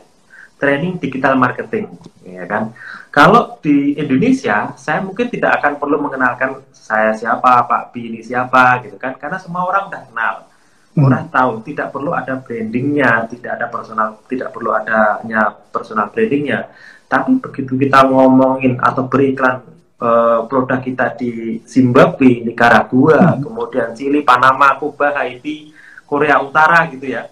training digital marketing, ya kan? Kalau di Indonesia, saya mungkin tidak akan perlu mengenalkan saya siapa, Pak B ini siapa, gitu kan? Karena semua orang udah kenal orang hmm. tahu tidak perlu ada brandingnya tidak ada personal tidak perlu adanya personal brandingnya tapi begitu kita ngomongin atau beriklan uh, produk kita di Zimbabwe, Nicaragua, hmm. kemudian Chili, Panama, Kuba, Haiti, Korea Utara gitu ya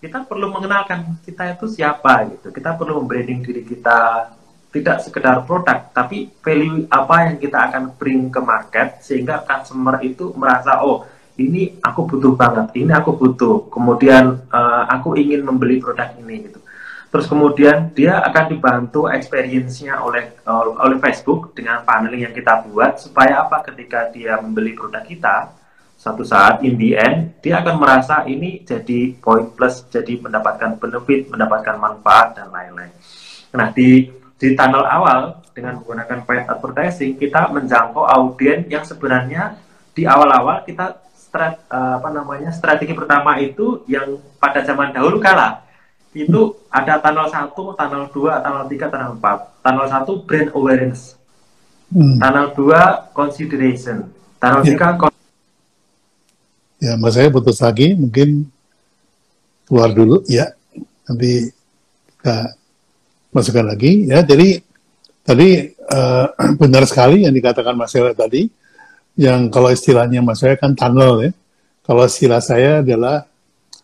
kita perlu mengenalkan kita itu siapa gitu kita perlu membranding diri kita tidak sekedar produk tapi value apa yang kita akan bring ke market sehingga customer itu merasa oh ini aku butuh banget, ini aku butuh. Kemudian uh, aku ingin membeli produk ini gitu. Terus kemudian dia akan dibantu experience-nya oleh uh, oleh Facebook dengan paneling yang kita buat supaya apa ketika dia membeli produk kita satu saat in the end dia akan merasa ini jadi point plus jadi mendapatkan benefit mendapatkan manfaat dan lain-lain. Nah di di tunnel awal dengan menggunakan paid advertising kita menjangkau audiens yang sebenarnya di awal-awal kita strat, uh, apa namanya strategi pertama itu yang pada zaman dahulu kala itu ada tunnel 1, tunnel 2, tunnel 3, tunnel 4. Tunnel 1 brand awareness. Hmm. Tunnel 2 consideration. Tunnel ya. 3 Ya, mas saya putus lagi, mungkin keluar dulu ya. Nanti kita masukkan lagi ya. Jadi tadi uh, benar sekali yang dikatakan Mas Yoyo tadi, yang kalau istilahnya Mas Yoyo kan tunnel ya. Kalau istilah saya adalah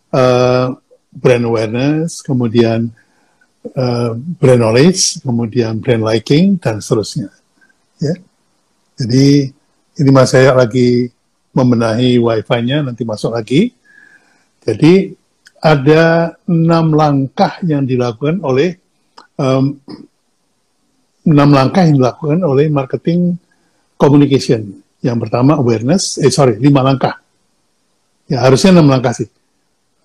uh, brand awareness, kemudian uh, brand knowledge, kemudian brand liking, dan seterusnya. Ya. Jadi ini Mas Yoyo lagi membenahi wifi-nya, nanti masuk lagi. Jadi ada enam langkah yang dilakukan oleh um, enam langkah yang dilakukan oleh marketing communication. Yang pertama awareness, eh sorry, lima langkah. Ya harusnya enam langkah sih.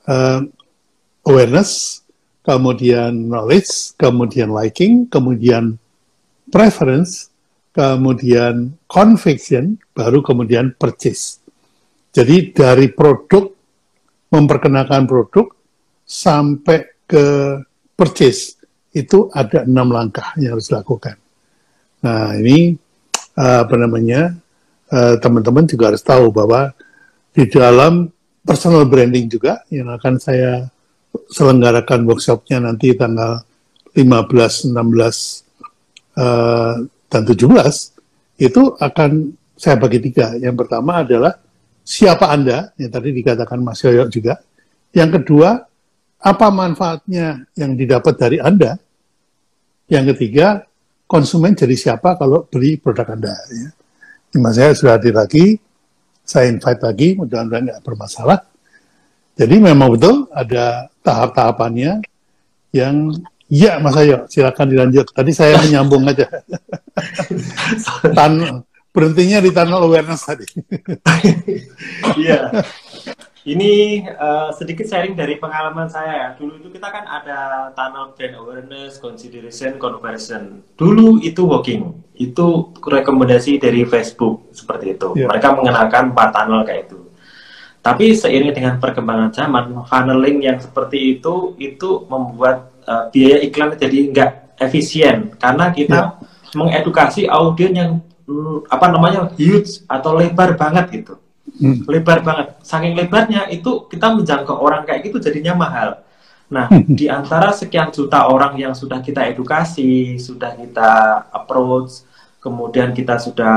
Uh, awareness, kemudian knowledge, kemudian liking, kemudian preference, kemudian conviction, baru kemudian purchase. Jadi dari produk, memperkenalkan produk, sampai ke purchase itu ada enam langkah yang harus dilakukan. Nah ini uh, apa namanya eh, teman-teman juga harus tahu bahwa di dalam personal branding juga yang akan saya selenggarakan workshopnya nanti tanggal 15, 16 uh, dan 17 itu akan saya bagi tiga. Yang pertama adalah siapa Anda, yang tadi dikatakan Mas Yoyo juga. Yang kedua, apa manfaatnya yang didapat dari Anda? Yang ketiga, konsumen jadi siapa kalau beli produk Anda. Ya. Ini saya sudah hadir lagi, saya invite lagi, mudah-mudahan nggak bermasalah. Jadi memang betul ada tahap-tahapannya yang ya Mas Ayo, silakan dilanjut. Tadi saya menyambung aja. Tan berhentinya di tunnel awareness tadi. Iya. Ini uh, sedikit sharing dari pengalaman saya ya. Dulu itu kita kan ada tunnel brand awareness, consideration, conversion. Dulu itu working, itu rekomendasi dari Facebook seperti itu. Yeah. Mereka mengenalkan empat tunnel kayak itu. Tapi seiring dengan perkembangan zaman, funneling yang seperti itu itu membuat uh, biaya iklan jadi nggak efisien karena kita yeah. mengedukasi audiens yang mm, apa namanya huge atau lebar banget gitu hmm. lebar banget. Saking lebarnya itu kita menjangkau orang kayak gitu jadinya mahal. Nah, hmm. di antara sekian juta orang yang sudah kita edukasi, sudah kita approach, kemudian kita sudah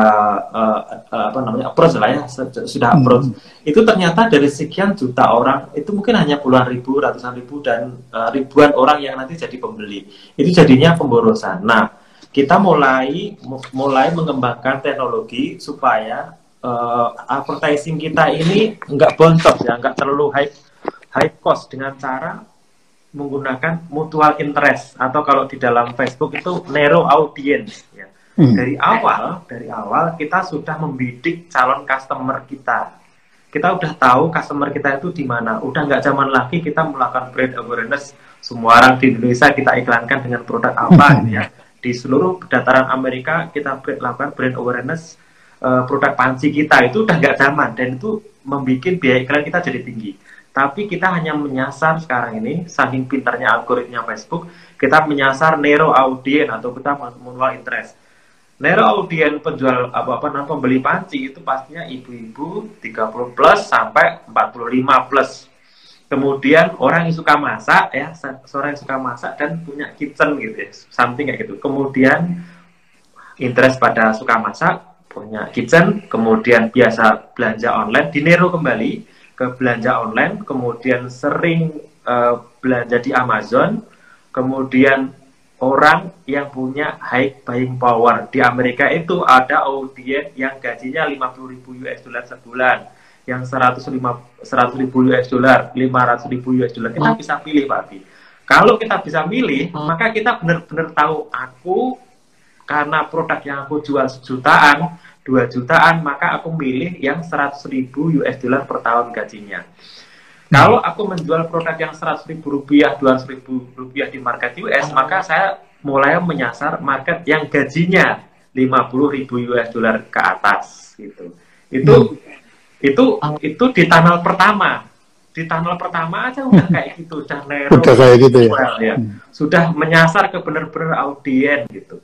uh, uh, apa namanya approach lah ya, sudah hmm. approach. Hmm. Itu ternyata dari sekian juta orang itu mungkin hanya puluhan ribu, ratusan ribu dan uh, ribuan orang yang nanti jadi pembeli. Itu jadinya pemborosan. Nah, kita mulai mulai mengembangkan teknologi supaya uh, advertising kita ini nggak bontot ya, nggak terlalu high high cost dengan cara menggunakan mutual interest atau kalau di dalam Facebook itu narrow audience ya. Hmm. Dari awal, dari awal kita sudah membidik calon customer kita. Kita udah tahu customer kita itu di mana. Udah nggak zaman lagi kita melakukan brand awareness. Semua orang di Indonesia kita iklankan dengan produk apa hmm. gitu ya. Di seluruh dataran Amerika kita lakukan brand awareness uh, produk panci kita itu udah nggak zaman dan itu membuat biaya iklan kita jadi tinggi. Tapi kita hanya menyasar sekarang ini, saking pintarnya algoritma Facebook, kita menyasar narrow audience atau kita manual interest. Narrow audience penjual apa-apa namanya pembeli panci itu pastinya ibu-ibu 30 plus sampai 45 plus. Kemudian orang yang suka masak ya, seorang yang suka masak dan punya kitchen gitu ya, something kayak gitu. Kemudian interest pada suka masak, punya kitchen, kemudian biasa belanja online, dinero kembali ke belanja online, kemudian sering uh, belanja di Amazon, kemudian orang yang punya high buying power. Di Amerika itu ada audiens yang gajinya 50 ribu US dollar sebulan, yang 105 100 ribu US dollar, 500 ribu US dollar. Kita bisa pilih Pak Kalau kita bisa milih, hmm. maka kita benar-benar tahu aku karena produk yang aku jual sejutaan, 2 jutaan, maka aku milih yang 100 ribu US dollar per tahun gajinya. Hmm. Kalau aku menjual produk yang 100 ribu rupiah, 200 ribu rupiah di market US, hmm. maka saya mulai menyasar market yang gajinya 50 ribu US dollar ke atas gitu. Itu hmm. itu itu di tunnel pertama. Di tunnel pertama aja udah kayak gitu, udah udah kayak gitu ya. ya. Hmm. Sudah menyasar ke benar-benar audiens gitu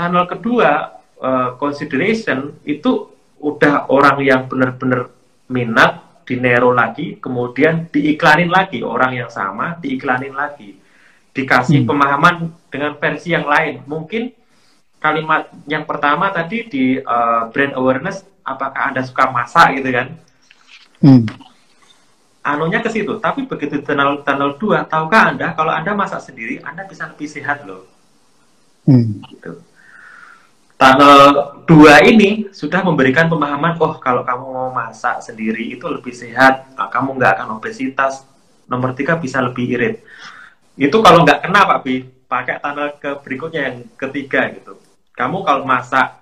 tunnel kedua uh, consideration itu udah orang yang benar-benar minat di Nero lagi, kemudian diiklanin lagi orang yang sama diiklanin lagi, dikasih hmm. pemahaman dengan versi yang lain. Mungkin kalimat yang pertama tadi di uh, brand awareness, apakah anda suka masak gitu kan? Hmm. Anunya ke situ, tapi begitu tunnel tunnel dua, tahukah anda kalau anda masak sendiri, anda bisa lebih sehat loh. Hmm. Gitu. Tunnel dua ini sudah memberikan pemahaman, oh kalau kamu mau masak sendiri itu lebih sehat, kamu nggak akan obesitas. Nomor tiga bisa lebih irit. Itu kalau nggak kena Pak Bi, pakai tunnel ke berikutnya yang ketiga gitu. Kamu kalau masak,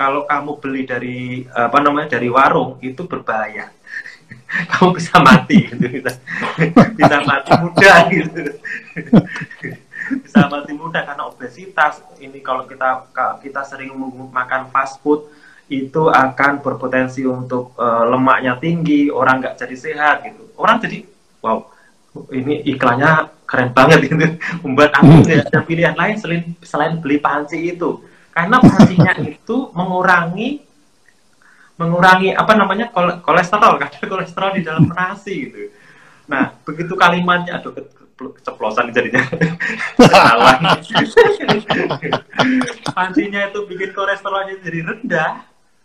kalau kamu beli dari apa namanya dari warung itu berbahaya. kamu bisa mati gitu, bisa, bisa mati mudah gitu bisa mati muda karena obesitas ini kalau kita kita sering makan fast food itu akan berpotensi untuk uh, lemaknya tinggi orang nggak jadi sehat gitu. Orang jadi wow ini iklannya keren banget gitu. Membuat aku tidak ada pilihan lain selain selain beli panci itu. Karena pancinya itu mengurangi mengurangi apa namanya kolesterol karena kolesterol di dalam nasi gitu. Nah begitu kalimatnya aduh keceplosan jadinya. Salah. Pancinya itu bikin kolesterolnya jadi rendah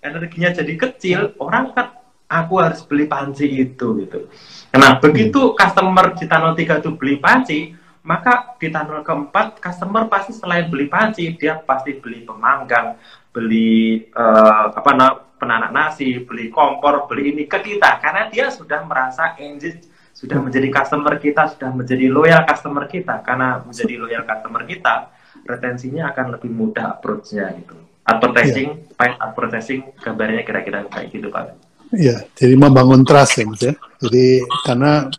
energinya jadi kecil orang kan aku harus beli panci itu gitu. Nah begitu customer di tunnel 3 itu beli panci maka di tunnel keempat customer pasti selain beli panci dia pasti beli pemanggang beli uh, apa nah, penanak nasi beli kompor beli ini ke kita. Karena dia sudah merasa engage sudah menjadi customer kita, sudah menjadi loyal customer kita. Karena menjadi loyal customer kita, retensinya akan lebih mudah approach-nya gitu. Advertising, yeah. paid advertising, gambarnya kira-kira kayak gitu Pak. Iya, jadi membangun trust ya Mas ya. Jadi karena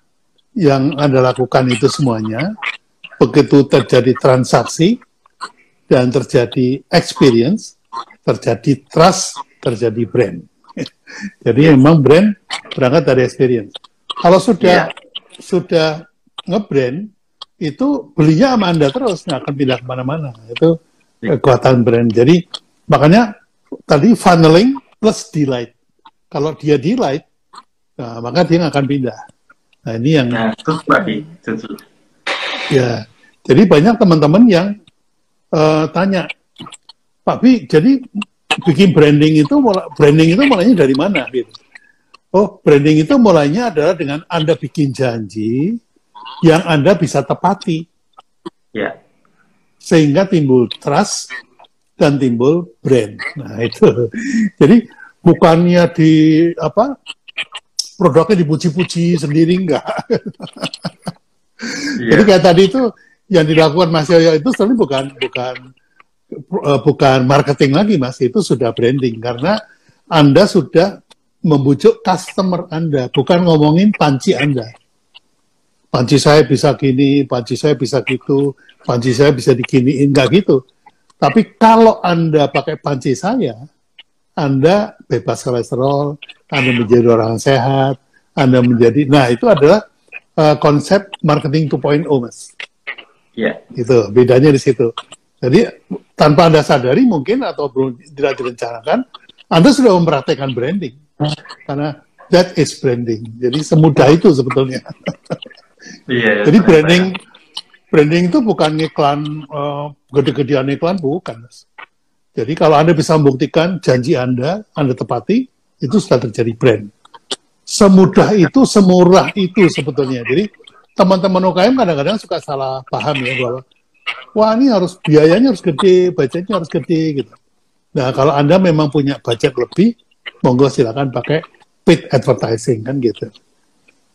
yang Anda lakukan itu semuanya, begitu terjadi transaksi dan terjadi experience, terjadi trust, terjadi brand. Jadi memang brand berangkat dari experience. Kalau sudah yeah. sudah ngebrand itu belinya sama anda terus nggak akan pindah ke mana-mana itu yeah. kekuatan brand. Jadi makanya tadi funneling plus delight. Kalau dia delight, nah, maka dia nggak akan pindah. Nah ini yang nah, terus Ya, jadi banyak teman-teman yang uh, tanya, Pak Bi, jadi bikin branding itu branding itu mulainya dari mana gitu? Oh, branding itu mulainya adalah dengan Anda bikin janji yang Anda bisa tepati. Ya. Sehingga timbul trust dan timbul brand. Nah, itu. Jadi bukannya di apa? Produknya dipuji-puji sendiri enggak. Ya. Jadi kayak tadi itu yang dilakukan Mas Yoyo itu sebenarnya bukan bukan uh, bukan marketing lagi Mas, itu sudah branding karena Anda sudah membujuk customer Anda, bukan ngomongin panci Anda. Panci saya bisa gini, panci saya bisa gitu, panci saya bisa diginiin, enggak gitu. Tapi kalau Anda pakai panci saya, Anda bebas kolesterol, Anda menjadi orang sehat, Anda menjadi, nah itu adalah uh, konsep marketing 2.0, Mas. Iya. Yeah. Itu, bedanya di situ. Jadi tanpa Anda sadari mungkin atau belum tidak direncanakan, Anda sudah mempraktekkan branding karena that is branding. Jadi semudah itu sebetulnya. Iya. Jadi branding branding itu bukan iklan uh, gede-gedean iklan bukan. Jadi kalau Anda bisa membuktikan janji Anda, Anda tepati, itu sudah terjadi brand. Semudah itu, semurah itu sebetulnya. Jadi teman-teman UKM kadang-kadang suka salah paham ya bahwa wah ini harus biayanya harus gede, budgetnya harus gede gitu. Nah kalau Anda memang punya budget lebih, monggo silakan pakai paid advertising kan gitu.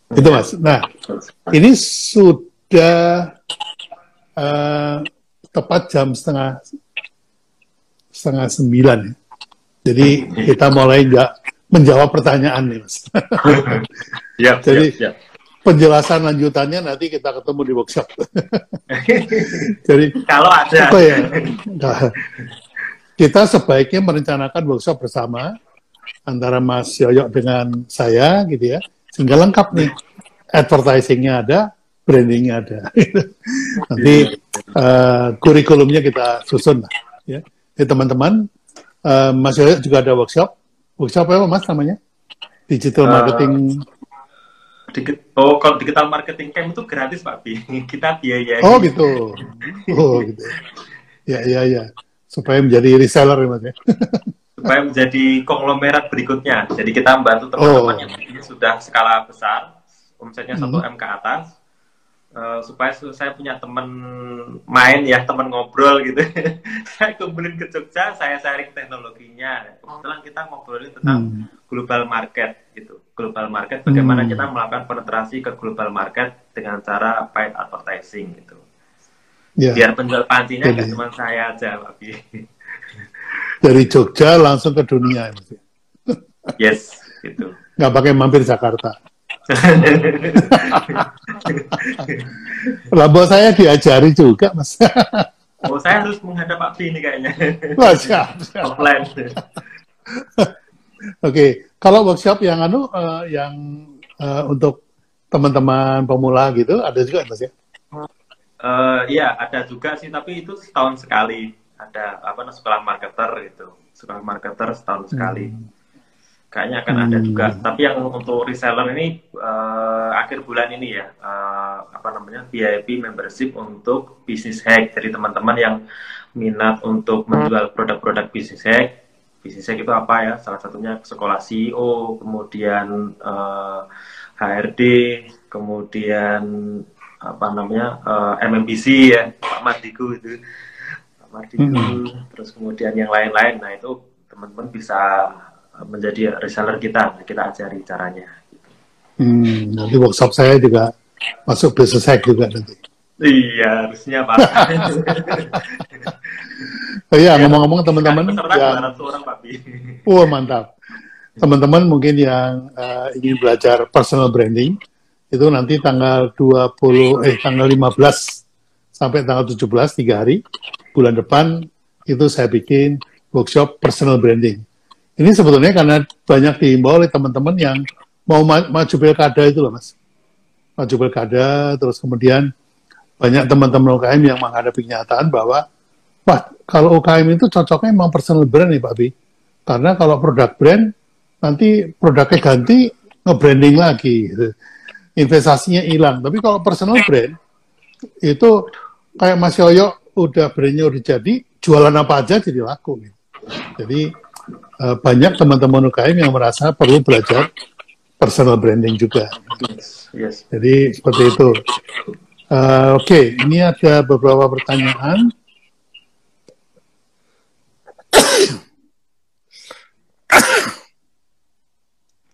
Itu mas. Nah ini sudah uh, tepat jam setengah setengah sembilan. Ya. Jadi kita mulai nggak menjawab pertanyaan nih mas. ya, Jadi ya, ya. penjelasan lanjutannya nanti kita ketemu di workshop. Jadi kalau ada. Apa ya? Nah, kita sebaiknya merencanakan workshop bersama antara Mas Yoyok dengan saya gitu ya. Sehingga lengkap nih. Advertisingnya ada brandingnya ada. Nanti uh, kurikulumnya kita susun lah ya. Jadi teman-teman uh, Mas Yoyok juga ada workshop. Workshop apa Mas namanya? Digital eh, marketing. uh, oh kalau digital marketing camp itu gratis Pak Bi. Kita biaya oh gitu. Oh gitu. Ya ya ya. Supaya menjadi reseller ya mas ya. supaya menjadi konglomerat berikutnya. Jadi kita membantu teman-teman oh. yang sudah skala besar, omsetnya satu hmm. m ke atas, uh, supaya saya punya teman main ya, teman ngobrol gitu. saya kumpulin ke Jogja, saya sharing teknologinya. Kebetulan kita ngobrolin tentang hmm. global market gitu. Global market, bagaimana hmm. kita melakukan penetrasi ke global market dengan cara paid advertising gitu. Yeah. Biar penjual pancinya nggak cuma saya aja, tapi dari Jogja langsung ke dunia. Yes, gitu. Nggak pakai mampir Jakarta. Lah saya diajari juga, Mas. oh, saya harus menghadap Pak ini kayaknya. Wah, siap. Offline. Oke, kalau workshop yang anu uh, yang uh, untuk teman-teman pemula gitu ada juga Mas ya? Uh, iya, ada juga sih, tapi itu setahun sekali ada apa namanya sekolah marketer gitu. Sekolah marketer setahun hmm. sekali. Kayaknya akan hmm. ada juga. Tapi yang untuk reseller ini uh, akhir bulan ini ya uh, apa namanya VIP membership untuk bisnis hack. Jadi teman-teman yang minat untuk menjual produk-produk bisnis hack bisnis hack itu apa ya? Salah satunya sekolah CEO kemudian uh, eh, HRD kemudian apa namanya uh, MMBC ya Pak Madiku itu Mardigu, hmm. terus kemudian yang lain-lain. Nah itu teman-teman bisa menjadi reseller kita, kita ajari caranya. Hmm, nanti workshop saya juga masuk business hack juga nanti. Iya, harusnya Pak. oh iya, ngomong-ngomong teman-teman yang... orang, Pak. Wah, mantap. Teman-teman mungkin yang uh, ingin belajar personal branding, itu nanti tanggal 20, eh tanggal 15 sampai tanggal 17, tiga hari, bulan depan itu saya bikin workshop personal branding. Ini sebetulnya karena banyak diimbau oleh teman-teman yang mau ma maju pilkada itu loh mas. Maju pilkada, terus kemudian banyak teman-teman UKM yang menghadapi kenyataan bahwa, wah kalau UKM itu cocoknya memang personal brand nih Pak Bi. Karena kalau produk brand, nanti produknya ganti, nge-branding lagi. Gitu. Investasinya hilang. Tapi kalau personal brand, itu kayak Mas Yoyo udah brandnya udah jadi, jualan apa aja jadi laku. Gitu. Jadi uh, banyak teman-teman UKM yang merasa perlu belajar personal branding juga. Yes, yes. Jadi seperti itu. Uh, Oke, okay, ini ada beberapa pertanyaan.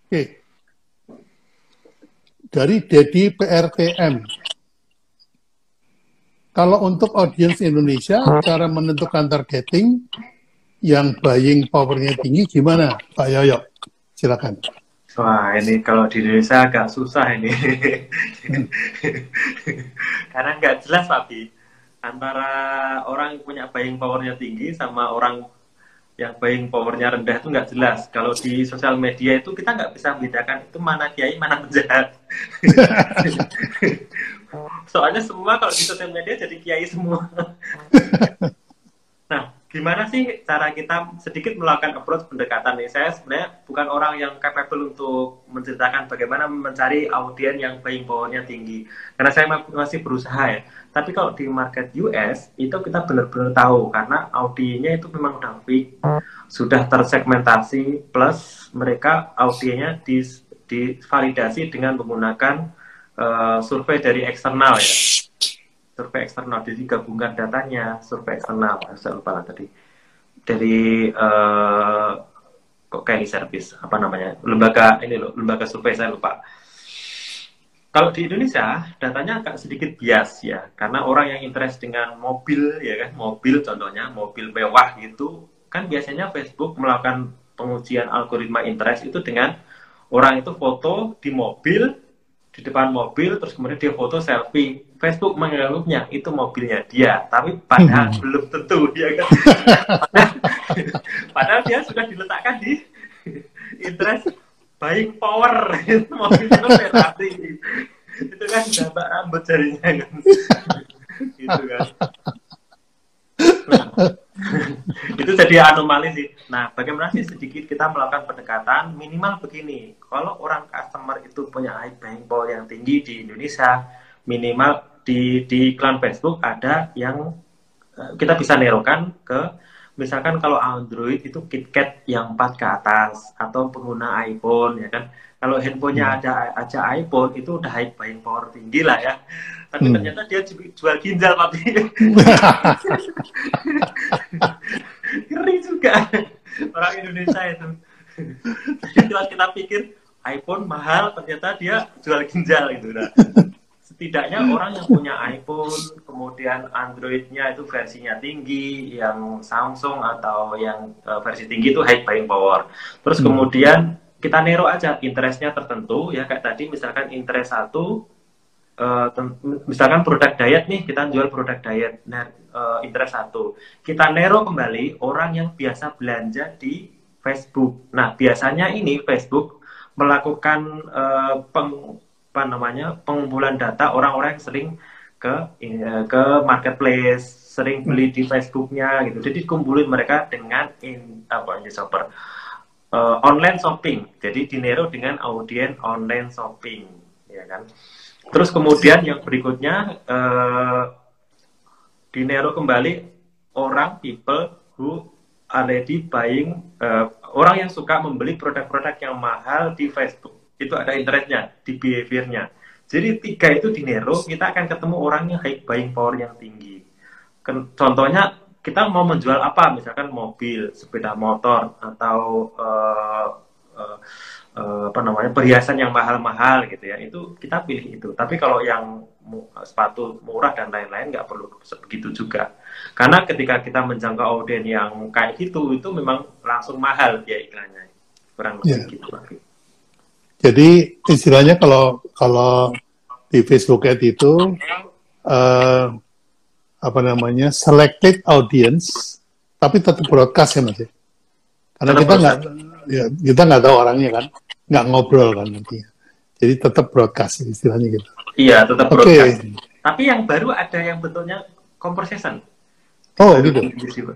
Oke. Okay. Dari Dedi PRTM. Kalau untuk audiens Indonesia, cara menentukan targeting yang buying powernya tinggi gimana, Pak Yoyo? Silakan. Wah, ini kalau di Indonesia agak susah ini. Karena nggak jelas, Pak Bi. Antara orang yang punya buying powernya tinggi sama orang yang buying powernya rendah itu nggak jelas. Kalau di sosial media itu kita nggak bisa membedakan itu mana kiai, mana penjahat. Soalnya semua kalau di sosial media jadi kiai semua. nah, gimana sih cara kita sedikit melakukan approach pendekatan nih? Saya sebenarnya bukan orang yang capable untuk menceritakan bagaimana mencari audiens yang buying powernya tinggi. Karena saya masih berusaha ya. Tapi kalau di market US itu kita benar-benar tahu karena audiennya itu memang udah fix, sudah tersegmentasi plus mereka audiennya divalidasi dengan menggunakan uh, survei dari eksternal ya. Survei eksternal jadi gabungan datanya survei eksternal saya lupa tadi. Dari uh, kok kayak service apa namanya lembaga ini loh lembaga survei saya lupa kalau di Indonesia datanya agak sedikit bias ya. Karena orang yang interest dengan mobil ya kan mobil contohnya mobil mewah gitu kan biasanya Facebook melakukan pengujian algoritma interest itu dengan orang itu foto di mobil di depan mobil terus kemudian dia foto selfie. Facebook menganggapnya itu mobilnya dia tapi padahal hmm. belum tentu ya kan? Padahal, dia sudah diletakkan di interest baik power itu mobilnya Ferrari itu kan gambar rambut jarinya kan gitu kan itu jadi anomali sih. Nah, bagaimana sih sedikit kita melakukan pendekatan minimal begini. Kalau orang customer itu punya high buying power yang tinggi di Indonesia, minimal di di iklan Facebook ada yang eh, kita bisa nerokan ke misalkan kalau Android itu KitKat yang 4 ke atas atau pengguna iPhone ya kan? Kalau handphonenya hmm. ada aja iPhone itu udah high buying power tinggi lah ya. Tapi hmm. ternyata dia jual ginjal tapi ngeri juga. Orang Indonesia itu. Jadi kita pikir iPhone mahal ternyata dia jual ginjal gitu nah setidaknya orang yang punya iPhone, kemudian Androidnya itu versinya tinggi, yang Samsung atau yang uh, versi tinggi itu high buying power. Terus hmm. kemudian kita nero aja interestnya tertentu ya kayak tadi misalkan interest satu, uh, misalkan produk diet nih kita jual produk diet, nah uh, interest satu, kita nero kembali orang yang biasa belanja di Facebook. Nah biasanya ini Facebook melakukan uh, peng apa namanya pengumpulan data orang-orang yang sering ke eh, ke marketplace sering beli di Facebooknya gitu. Jadi kumpulin mereka dengan in apa shopper. Uh, online shopping. Jadi dinero dengan audien online shopping ya kan? Terus kemudian yang berikutnya uh, dinero kembali orang people who already buying uh, orang yang suka membeli produk-produk yang mahal di Facebook itu ada internetnya di behaviornya. Jadi tiga itu di Nero kita akan ketemu orang yang high buying power yang tinggi. Contohnya kita mau menjual apa, misalkan mobil, sepeda motor atau uh, uh, uh, apa namanya perhiasan yang mahal-mahal gitu ya, itu kita pilih itu. Tapi kalau yang sepatu murah dan lain-lain nggak perlu sebegitu juga. Karena ketika kita menjangkau audien yang kayak gitu, itu memang langsung mahal dia iklannya. Kurang lebih yeah. gitu. Jadi istilahnya kalau kalau di Facebook Ad itu uh, apa namanya selected audience, tapi tetap broadcast ya mas ya. Karena tetap kita nggak ya, kita nggak tahu orangnya kan, nggak ngobrol kan nanti. Jadi tetap broadcast istilahnya gitu. Iya tetap okay. broadcast. Tapi yang baru ada yang bentuknya conversation. Oh gitu.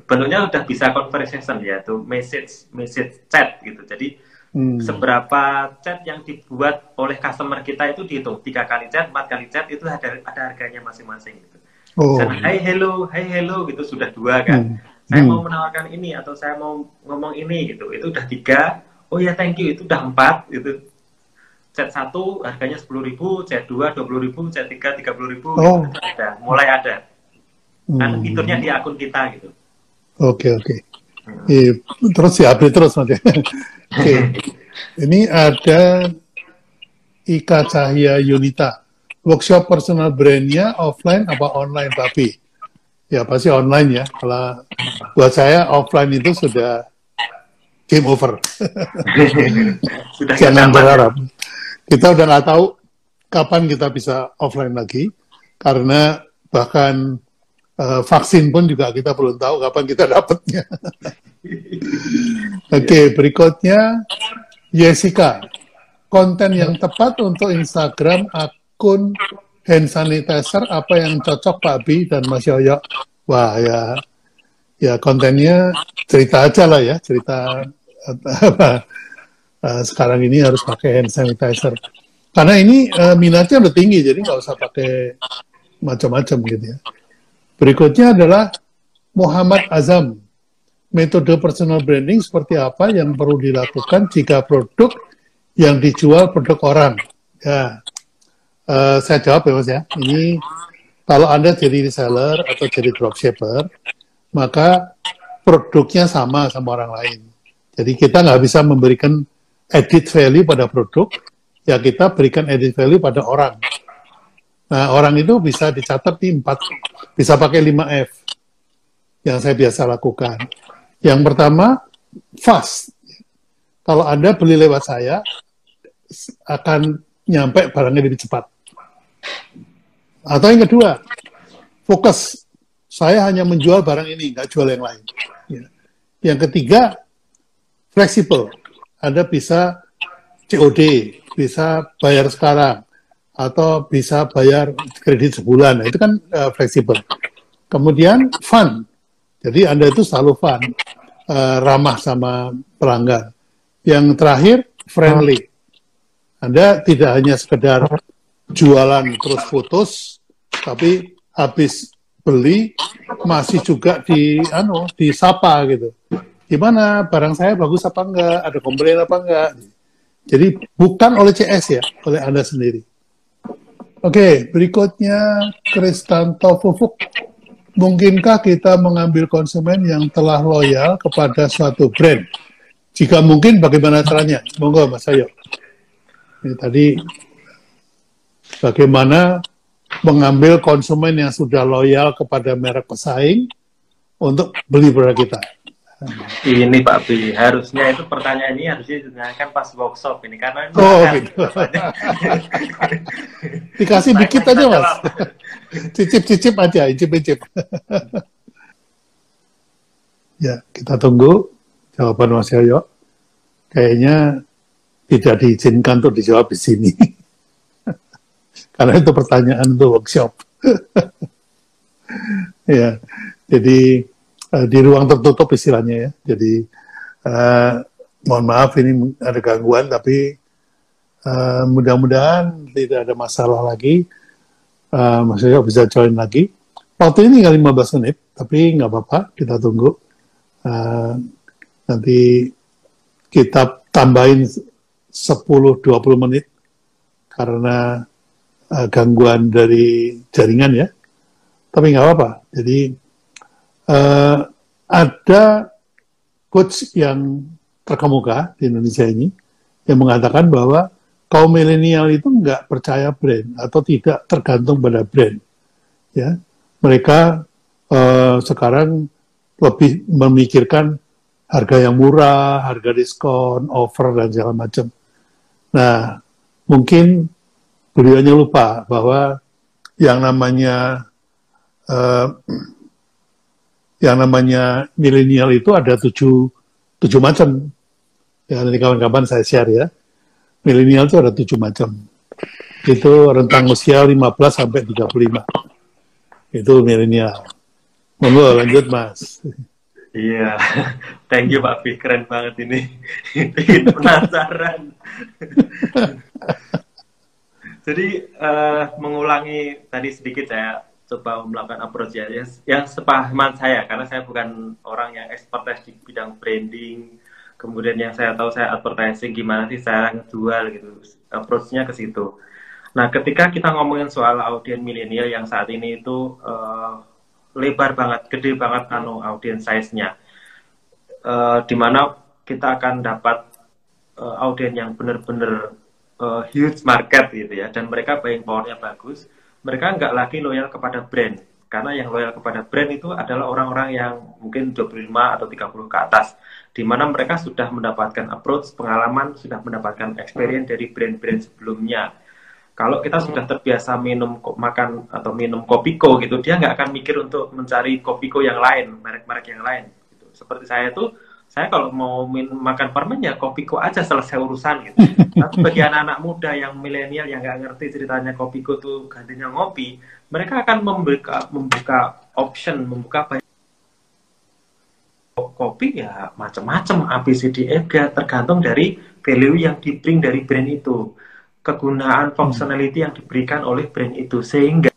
Bentuknya udah bisa conversation ya, tuh message message chat gitu. Jadi Hmm. Seberapa chat yang dibuat oleh customer kita itu dihitung tiga kali chat, empat kali chat itu ada ada harganya masing-masing. Gitu. Oh. Hai hello, hai hello gitu sudah dua kan. Hmm. Saya hmm. mau menawarkan ini atau saya mau ngomong ini gitu, itu udah tiga. Oh ya thank you itu udah empat gitu. Chat satu harganya sepuluh ribu, chat dua dua puluh ribu, chat tiga tiga puluh ribu. Oh. Gitu, ada, mulai ada. Hmm. Kan fiturnya di akun kita gitu. Oke okay, oke. Okay. Eh, terus ya update terus nanti. Oke, okay. ini ada Ika Cahya Yunita. Workshop personal brandnya offline apa online tapi? Ya pasti online ya. Kalau buat saya offline itu sudah game over. sudah Jangan berharap. Kita udah nggak tahu kapan kita bisa offline lagi karena bahkan uh, vaksin pun juga kita belum tahu kapan kita dapatnya. Oke, okay, berikutnya Jessica. Konten yang tepat untuk Instagram akun hand sanitizer apa yang cocok Pak Bi dan Mas Yoyo? Wah ya, ya kontennya cerita aja lah ya, cerita apa uh, sekarang ini harus pakai hand sanitizer. Karena ini uh, minatnya udah tinggi, jadi nggak usah pakai macam-macam gitu ya. Berikutnya adalah Muhammad Azam. Metode personal branding seperti apa yang perlu dilakukan jika produk yang dijual produk orang? Ya, uh, saya jawab ya mas ya. Ini kalau anda jadi reseller atau jadi dropshipper, maka produknya sama sama orang lain. Jadi kita nggak bisa memberikan edit value pada produk, ya kita berikan edit value pada orang. Nah, orang itu bisa dicatat di empat, bisa pakai 5F yang saya biasa lakukan. Yang pertama, fast. Kalau Anda beli lewat saya, akan nyampe barangnya lebih cepat. Atau yang kedua, fokus. Saya hanya menjual barang ini, nggak jual yang lain. Ya. Yang ketiga, fleksibel. Anda bisa COD, bisa bayar sekarang, atau bisa bayar kredit sebulan. Nah, itu kan uh, fleksibel. Kemudian fun. Jadi Anda itu selalu fun, uh, ramah sama pelanggan. Yang terakhir friendly. Anda tidak hanya sekedar jualan terus putus, tapi habis beli masih juga di anu disapa gitu. Gimana barang saya bagus apa enggak? Ada komplain apa enggak? Jadi bukan oleh CS ya, oleh Anda sendiri. Oke, berikutnya Kristanto Fufuk. Mungkinkah kita mengambil konsumen yang telah loyal kepada suatu brand? Jika mungkin, bagaimana caranya? Monggo, Mas Ayo. Ini tadi bagaimana mengambil konsumen yang sudah loyal kepada merek pesaing untuk beli produk kita. Ini Pak Bi, harusnya itu pertanyaan ini harusnya ditanyakan pas workshop ini karena ini Oh, gitu. Dikasih dikit aja, Mas. Cicip-cicip aja, icip-icip. ya, kita tunggu jawaban Mas Yoyo. Kayaknya tidak diizinkan untuk dijawab di sini. Karena itu pertanyaan untuk workshop. ya, jadi uh, di ruang tertutup istilahnya ya. Jadi uh, mohon maaf ini ada gangguan tapi uh, mudah-mudahan tidak ada masalah lagi. Uh, maksudnya bisa join lagi. Waktu ini tinggal 15 menit, tapi nggak apa-apa, kita tunggu. Uh, nanti kita tambahin 10-20 menit karena uh, gangguan dari jaringan ya. Tapi nggak apa-apa. Jadi uh, ada coach yang terkemuka di Indonesia ini yang mengatakan bahwa kaum milenial itu nggak percaya brand atau tidak tergantung pada brand. Ya, mereka uh, sekarang lebih memikirkan harga yang murah, harga diskon, offer dan segala macam. Nah, mungkin beliaunya lupa bahwa yang namanya uh, yang namanya milenial itu ada tujuh, tujuh macam. Ya, nanti kawan-kawan saya share ya. Milenial itu ada tujuh macam. Itu rentang usia 15 sampai 35. Itu milenial. Monggo lanjut Mas. Iya, thank you Pak Pi, keren banget ini. Bikin penasaran. Jadi uh, mengulangi tadi sedikit saya coba melakukan approach ya yang, yang sepahaman saya karena saya bukan orang yang expertise di bidang branding kemudian yang saya tahu saya advertising gimana sih saya ngejual gitu approachnya ke situ. Nah ketika kita ngomongin soal audiens milenial yang saat ini itu uh, lebar banget gede banget anu audiens size-nya uh, di mana kita akan dapat uh, audiens yang benar-benar uh, huge market gitu ya dan mereka buying powernya bagus mereka nggak lagi loyal kepada brand karena yang loyal kepada brand itu adalah orang-orang yang mungkin 25 atau 30 ke atas di mana mereka sudah mendapatkan approach, pengalaman, sudah mendapatkan experience dari brand-brand sebelumnya. Kalau kita sudah terbiasa minum makan atau minum kopiko gitu, dia nggak akan mikir untuk mencari kopiko yang lain, merek-merek yang lain. Gitu. Seperti saya tuh saya kalau mau min makan permen ya kopiko aja selesai urusan gitu. Tapi bagi anak-anak muda yang milenial yang nggak ngerti ceritanya kopiko tuh gantinya ngopi, mereka akan membuka membuka option, membuka banyak. Kopi ya macam-macam ABCDFG e, tergantung dari value yang di dari brand itu, kegunaan functionality yang diberikan oleh brand itu. Sehingga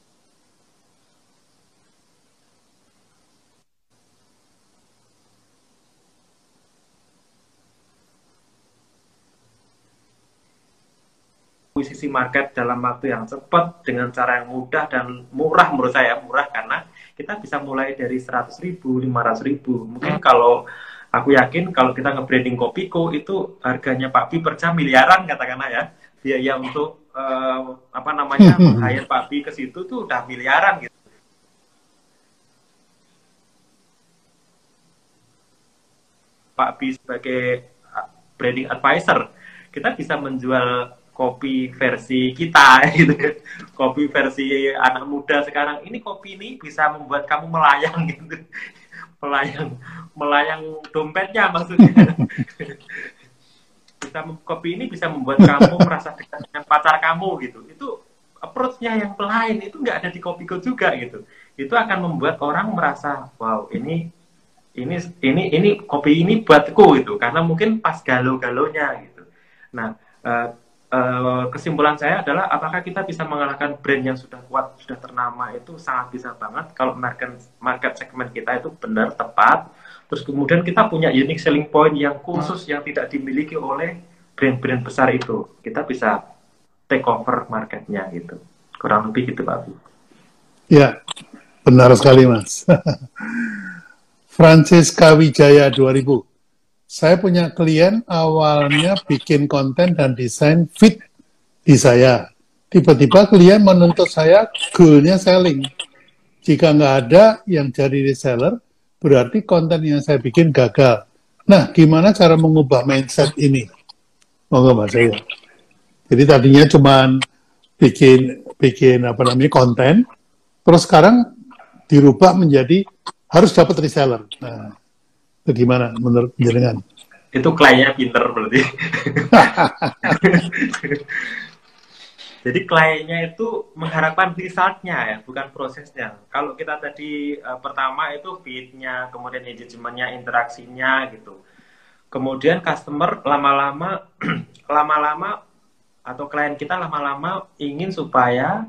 akuisisi market dalam waktu yang cepat dengan cara yang mudah dan murah menurut saya murah karena kita bisa mulai dari 100 ribu, 500 ribu. Mungkin kalau aku yakin kalau kita nge-branding Kopiko itu harganya Pak Bi per jam miliaran katakanlah ya. Biaya untuk uh, apa namanya hire Pak Bi ke situ tuh udah miliaran gitu. Pak Bi sebagai branding advisor, kita bisa menjual kopi versi kita gitu kopi versi anak muda sekarang. Ini kopi ini bisa membuat kamu melayang gitu melayang melayang dompetnya maksudnya. Bisa kopi ini bisa membuat kamu merasa dekat dengan pacar kamu gitu. Itu approach-nya yang lain itu nggak ada di kopiku juga gitu. Itu akan membuat orang merasa wow ini ini ini ini kopi ini buatku itu karena mungkin pas galau-galonya gitu. Nah uh, uh, kesimpulan saya adalah apakah kita bisa mengalahkan brand yang sudah kuat, sudah ternama itu sangat bisa banget kalau market market segmen kita itu benar tepat. Terus kemudian kita punya unique selling point yang khusus yang tidak dimiliki oleh brand-brand besar itu. Kita bisa take over marketnya gitu. Kurang lebih gitu Pak. Ya, benar sekali Mas. Francisca Wijaya 2000 saya punya klien awalnya bikin konten dan desain fit di saya. Tiba-tiba klien menuntut saya goalnya selling. Jika nggak ada yang jadi reseller, berarti konten yang saya bikin gagal. Nah, gimana cara mengubah mindset ini? Monggo Mas saya. Jadi tadinya cuma bikin bikin apa namanya konten, terus sekarang dirubah menjadi harus dapat reseller. Nah, Bagaimana menurut jenengan? Itu kliennya pinter berarti. Jadi kliennya itu mengharapkan resultnya ya, bukan prosesnya. Kalau kita tadi uh, pertama itu feednya, kemudian engagementnya, interaksinya gitu. Kemudian customer lama-lama, lama-lama atau klien kita lama-lama ingin supaya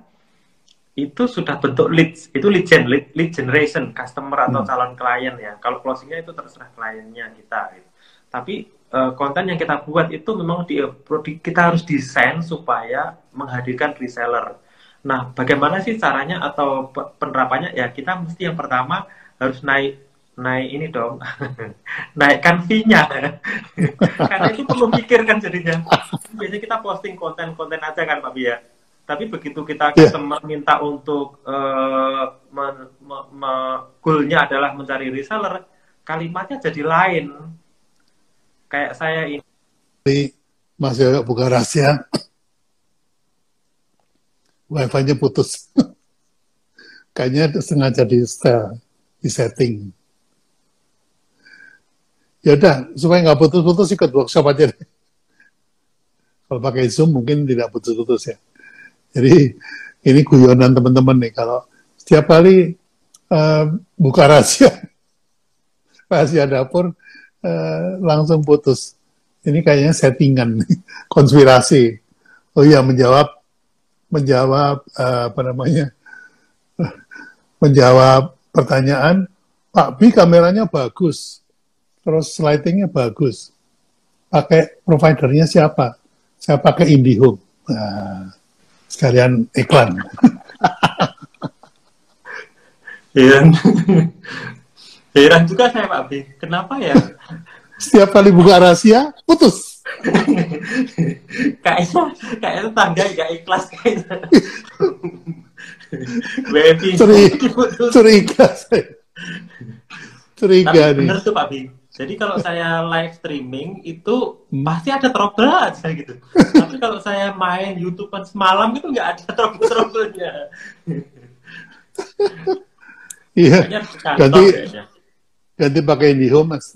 itu sudah bentuk lead itu lead gen lead, lead generation customer atau hmm. calon klien ya. Kalau closingnya itu terserah kliennya kita gitu. tapi uh, konten yang kita buat itu memang di, kita harus desain supaya menghadirkan reseller. Nah bagaimana sih caranya atau penerapannya? Ya kita mesti yang pertama harus naik naik ini dong naikkan fee-nya. Karena itu perlu mikirkan jadinya. Biasanya kita posting konten-konten aja kan Pak Bia tapi begitu kita yeah. customer minta untuk uh, me, me, me, goalnya adalah mencari reseller, kalimatnya jadi lain. Kayak saya ini. Mas Yoyo buka rahasia. Wifi-nya putus. Kayaknya sengaja di setel, di setting. Ya udah, supaya nggak putus-putus ikut workshop aja deh. Kalau pakai Zoom mungkin tidak putus-putus ya. Jadi ini guyonan teman-teman nih kalau setiap kali uh, buka rahasia rahasia dapur uh, langsung putus. Ini kayaknya settingan konspirasi. Oh iya menjawab menjawab uh, apa namanya menjawab pertanyaan Pak B kameranya bagus, terus lightingnya bagus. Pakai providernya siapa? Saya pakai IndiHome. Nah, sekalian iklan. Heran. Heran juga saya Pak B. Kenapa ya? Setiap kali buka rahasia, putus. kayaknya, kayaknya tangga gak ikhlas kayaknya. Curiga, curiga Curiga nih. Bener tuh Pak B jadi kalau saya live streaming itu pasti ada trouble aja gitu. Tapi kalau saya main YouTube semalam itu nggak ada trouble-troublenya. Iya. Ganti ganti pakai IndiHome mas.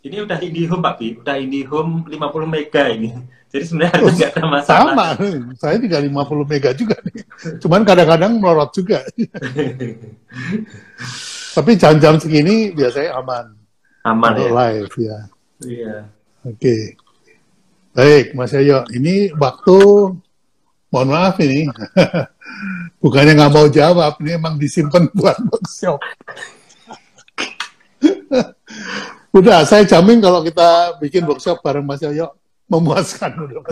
Ini udah IndiHome Pak Bi, udah IndiHome 50 mega ini. Jadi sebenarnya oh, nggak ada masalah. Sama, saya tinggal 50 mega juga nih. Cuman kadang-kadang melorot juga. Tapi jam-jam segini biasanya aman aman ya. live ya. Iya. Oke. Okay. Baik, Mas Yoyo. Ini waktu, mohon maaf ini, bukannya nggak mau jawab, ini emang disimpan buat workshop. udah, saya jamin kalau kita bikin workshop bareng Mas Yoyo, memuaskan udah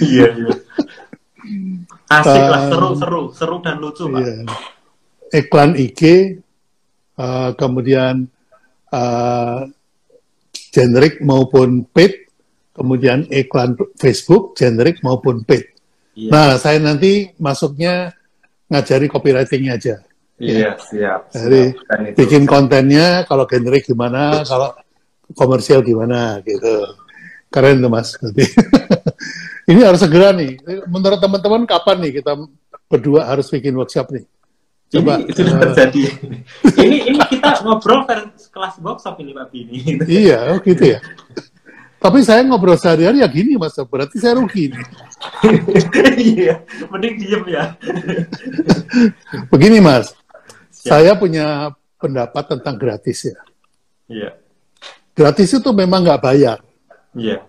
iya, iya. Asik lah, uh, seru, seru, seru dan lucu, Pak. Iya. Iklan IG, uh, kemudian uh, generik maupun paid, kemudian iklan Facebook, generik maupun paid. Iya. Nah, saya nanti masuknya ngajari copywritingnya aja. Iya, ya. siap. Jadi siap. bikin kontennya, kalau generik gimana, kalau komersial gimana, gitu. Keren tuh mas. ini harus segera nih. Menurut teman-teman kapan nih kita berdua harus bikin workshop nih? Coba, ini sudah uh, terjadi. ini ini kita ngobrol kelas workshop ini Pak Bini. iya, oh gitu ya. Tapi saya ngobrol sehari-hari ya gini mas, berarti saya rugi iya, mending diem ya. Begini mas, Siap. saya punya pendapat tentang gratis ya. Iya. Gratis itu memang nggak bayar. Iya.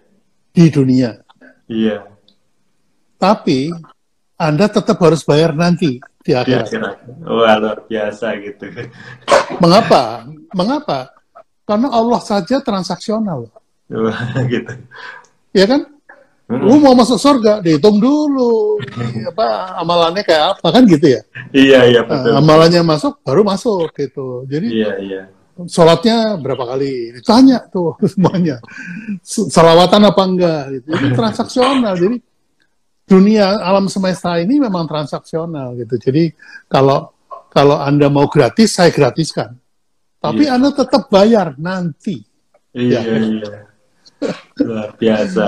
Di dunia. Iya. tapi Anda tetap harus bayar nanti di akhirat. Wah, luar biasa gitu. Mengapa? Mengapa? Karena Allah saja transaksional. Wah, gitu. Ya kan? Hmm. Lu mau masuk surga, dihitung dulu. apa amalannya kayak apa kan gitu ya? Iya, iya betul. Nah, amalannya masuk baru masuk gitu. Jadi Iya, iya. sholatnya berapa kali? Ditanya tuh semuanya. Salawatan apa enggak gitu. Jadi transaksional. Jadi dunia alam semesta ini memang transaksional gitu. Jadi kalau kalau Anda mau gratis, saya gratiskan. Tapi iya. Anda tetap bayar nanti. Iya, ya. iya. Luar biasa.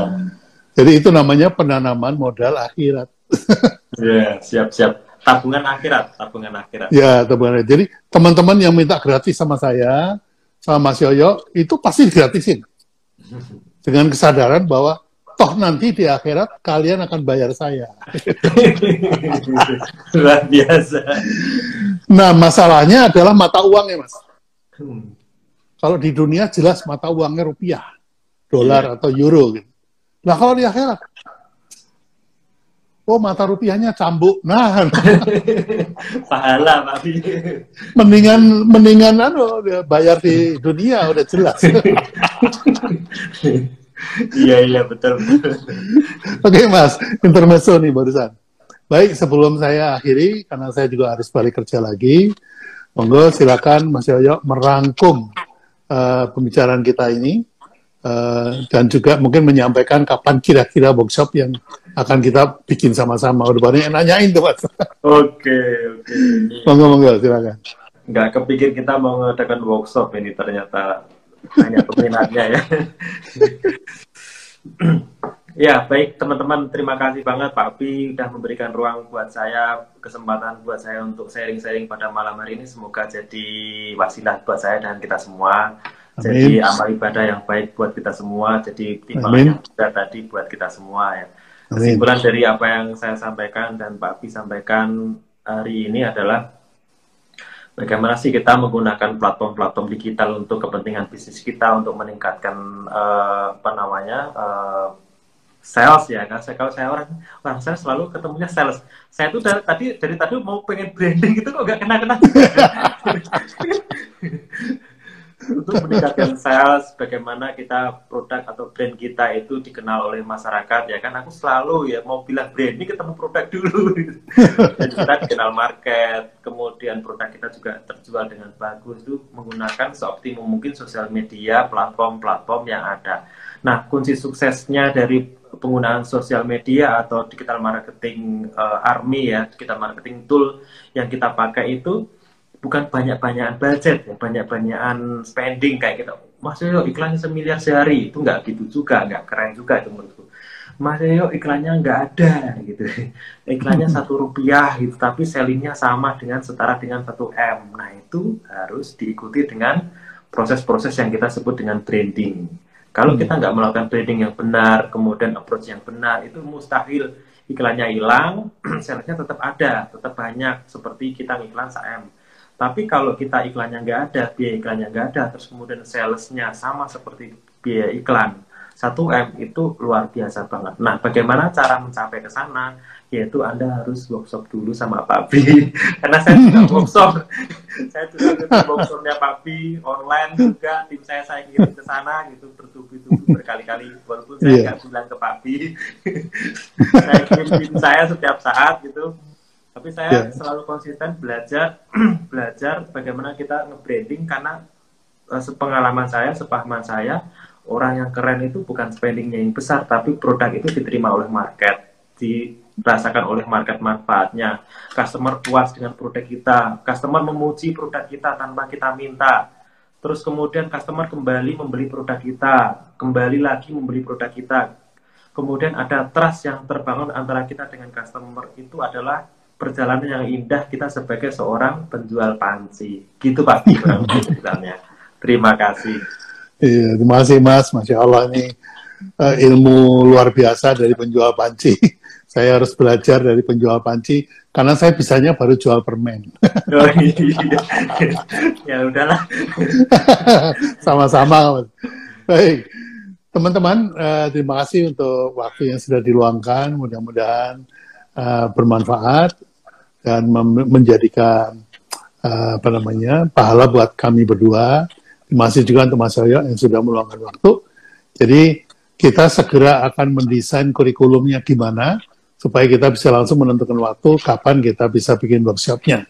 Jadi itu namanya penanaman modal akhirat. Ya, siap-siap. Tabungan akhirat, tabungan akhirat. Ya, tabungan. Jadi teman-teman yang minta gratis sama saya, sama Mas Yoyo, itu pasti gratisin. Dengan kesadaran bahwa toh nanti di akhirat kalian akan bayar saya. Luar biasa. Nah, masalahnya adalah mata uang ya, Mas. Hmm. Kalau di dunia jelas mata uangnya rupiah, dolar yeah. atau euro gitu. Nah kalau di akhirat, oh mata rupiahnya cambuk. Nah, pahala Pak Mendingan mendingan anu bayar di dunia udah jelas. iya iya betul. Oke Mas, intermezzo nih barusan. Baik, sebelum saya akhiri karena saya juga harus balik kerja lagi, monggo silakan Mas Yoyo merangkum uh, pembicaraan kita ini Uh, dan juga mungkin menyampaikan kapan kira-kira workshop yang akan kita bikin sama-sama. Udah banyak yang nanyain tuh, Mas. Oke, oke. Monggo, monggo, silakan. Nggak kepikir kita mau mengadakan workshop ini ternyata hanya peminatnya ya. ya, baik teman-teman, terima kasih banget Pak Pi sudah memberikan ruang buat saya, kesempatan buat saya untuk sharing-sharing pada malam hari ini. Semoga jadi wasilah buat saya dan kita semua jadi amal ibadah yang baik buat kita semua, jadi timbangan yang juga tadi buat kita semua ya. Kesimpulan Amin. dari apa yang saya sampaikan dan Pak Pi sampaikan hari ini adalah bagaimana sih kita menggunakan platform-platform digital untuk kepentingan bisnis kita untuk meningkatkan uh, apa namanya uh, sales ya kan? Saya kalau saya orang orang saya selalu ketemunya sales. Saya tuh dari tadi dari tadi mau pengen branding gitu kok gak kena kena untuk meningkatkan sales, bagaimana kita produk atau brand kita itu dikenal oleh masyarakat ya kan? Aku selalu ya mau bilang brand ini ketemu produk dulu. Dan kita dikenal market kemudian produk kita juga terjual dengan bagus. Itu menggunakan seoptimum mungkin sosial media platform-platform yang ada. Nah kunci suksesnya dari penggunaan sosial media atau digital marketing uh, army ya digital marketing tool yang kita pakai itu bukan banyak-banyakan budget ya, banyak-banyakan spending kayak gitu. Mas Yoyo iklannya semiliar sehari itu nggak gitu juga, nggak keren juga itu menurutku. Mas Yoyo iklannya nggak ada gitu, iklannya satu rupiah gitu, tapi sellingnya sama dengan setara dengan satu m. Nah itu harus diikuti dengan proses-proses yang kita sebut dengan branding. Kalau kita nggak melakukan branding yang benar, kemudian approach yang benar, itu mustahil iklannya hilang, salesnya tetap ada, tetap banyak seperti kita iklan 1 tapi kalau kita iklannya nggak ada, biaya iklannya nggak ada, terus kemudian salesnya sama seperti biaya iklan, 1M itu luar biasa banget. Nah, bagaimana cara mencapai ke sana? Yaitu Anda harus workshop dulu sama Pak Bi. Karena saya juga workshop. saya juga ikut workshopnya Pak Bi, online juga. Tim saya saya kirim ke sana gitu, bertubi-tubi berkali-kali. Walaupun saya iya. nggak yeah. bilang ke Pak Bi. saya kirim tim saya setiap saat gitu tapi saya yeah. selalu konsisten belajar belajar bagaimana kita nge-branding karena uh, sepengalaman saya, sepahaman saya, orang yang keren itu bukan spendingnya yang besar, tapi produk itu diterima oleh market, dirasakan oleh market manfaatnya. Customer puas dengan produk kita, customer memuji produk kita tanpa kita minta. Terus kemudian customer kembali membeli produk kita, kembali lagi membeli produk kita. Kemudian ada trust yang terbangun antara kita dengan customer itu adalah perjalanan yang indah kita sebagai seorang penjual panci. Gitu Pak misalnya. Terima kasih. Iya, terima kasih Mas. Masya Allah ini uh, ilmu luar biasa dari penjual panci. saya harus belajar dari penjual panci karena saya bisanya baru jual permen. Oh, iya. ya udahlah. Sama-sama. Baik. teman-teman, uh, terima kasih untuk waktu yang sudah diluangkan. Mudah-mudahan uh, bermanfaat dan menjadikan uh, apa namanya pahala buat kami berdua. Terima kasih juga untuk Mas Yoyo yang sudah meluangkan waktu. Jadi kita segera akan mendesain kurikulumnya gimana supaya kita bisa langsung menentukan waktu kapan kita bisa bikin workshopnya.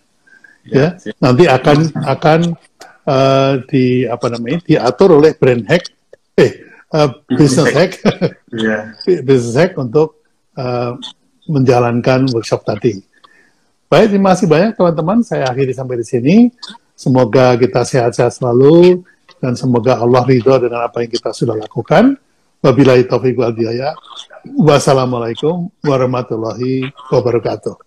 Ya, ya nanti akan akan uh, di apa namanya diatur oleh brand hack, eh uh, business hack, yeah. business hack untuk uh, menjalankan workshop tadi. Baik, terima kasih banyak teman-teman. Saya akhiri sampai di sini. Semoga kita sehat-sehat selalu dan semoga Allah ridho dengan apa yang kita sudah lakukan. Wabillahi taufiq wal. Wassalamualaikum warahmatullahi wabarakatuh.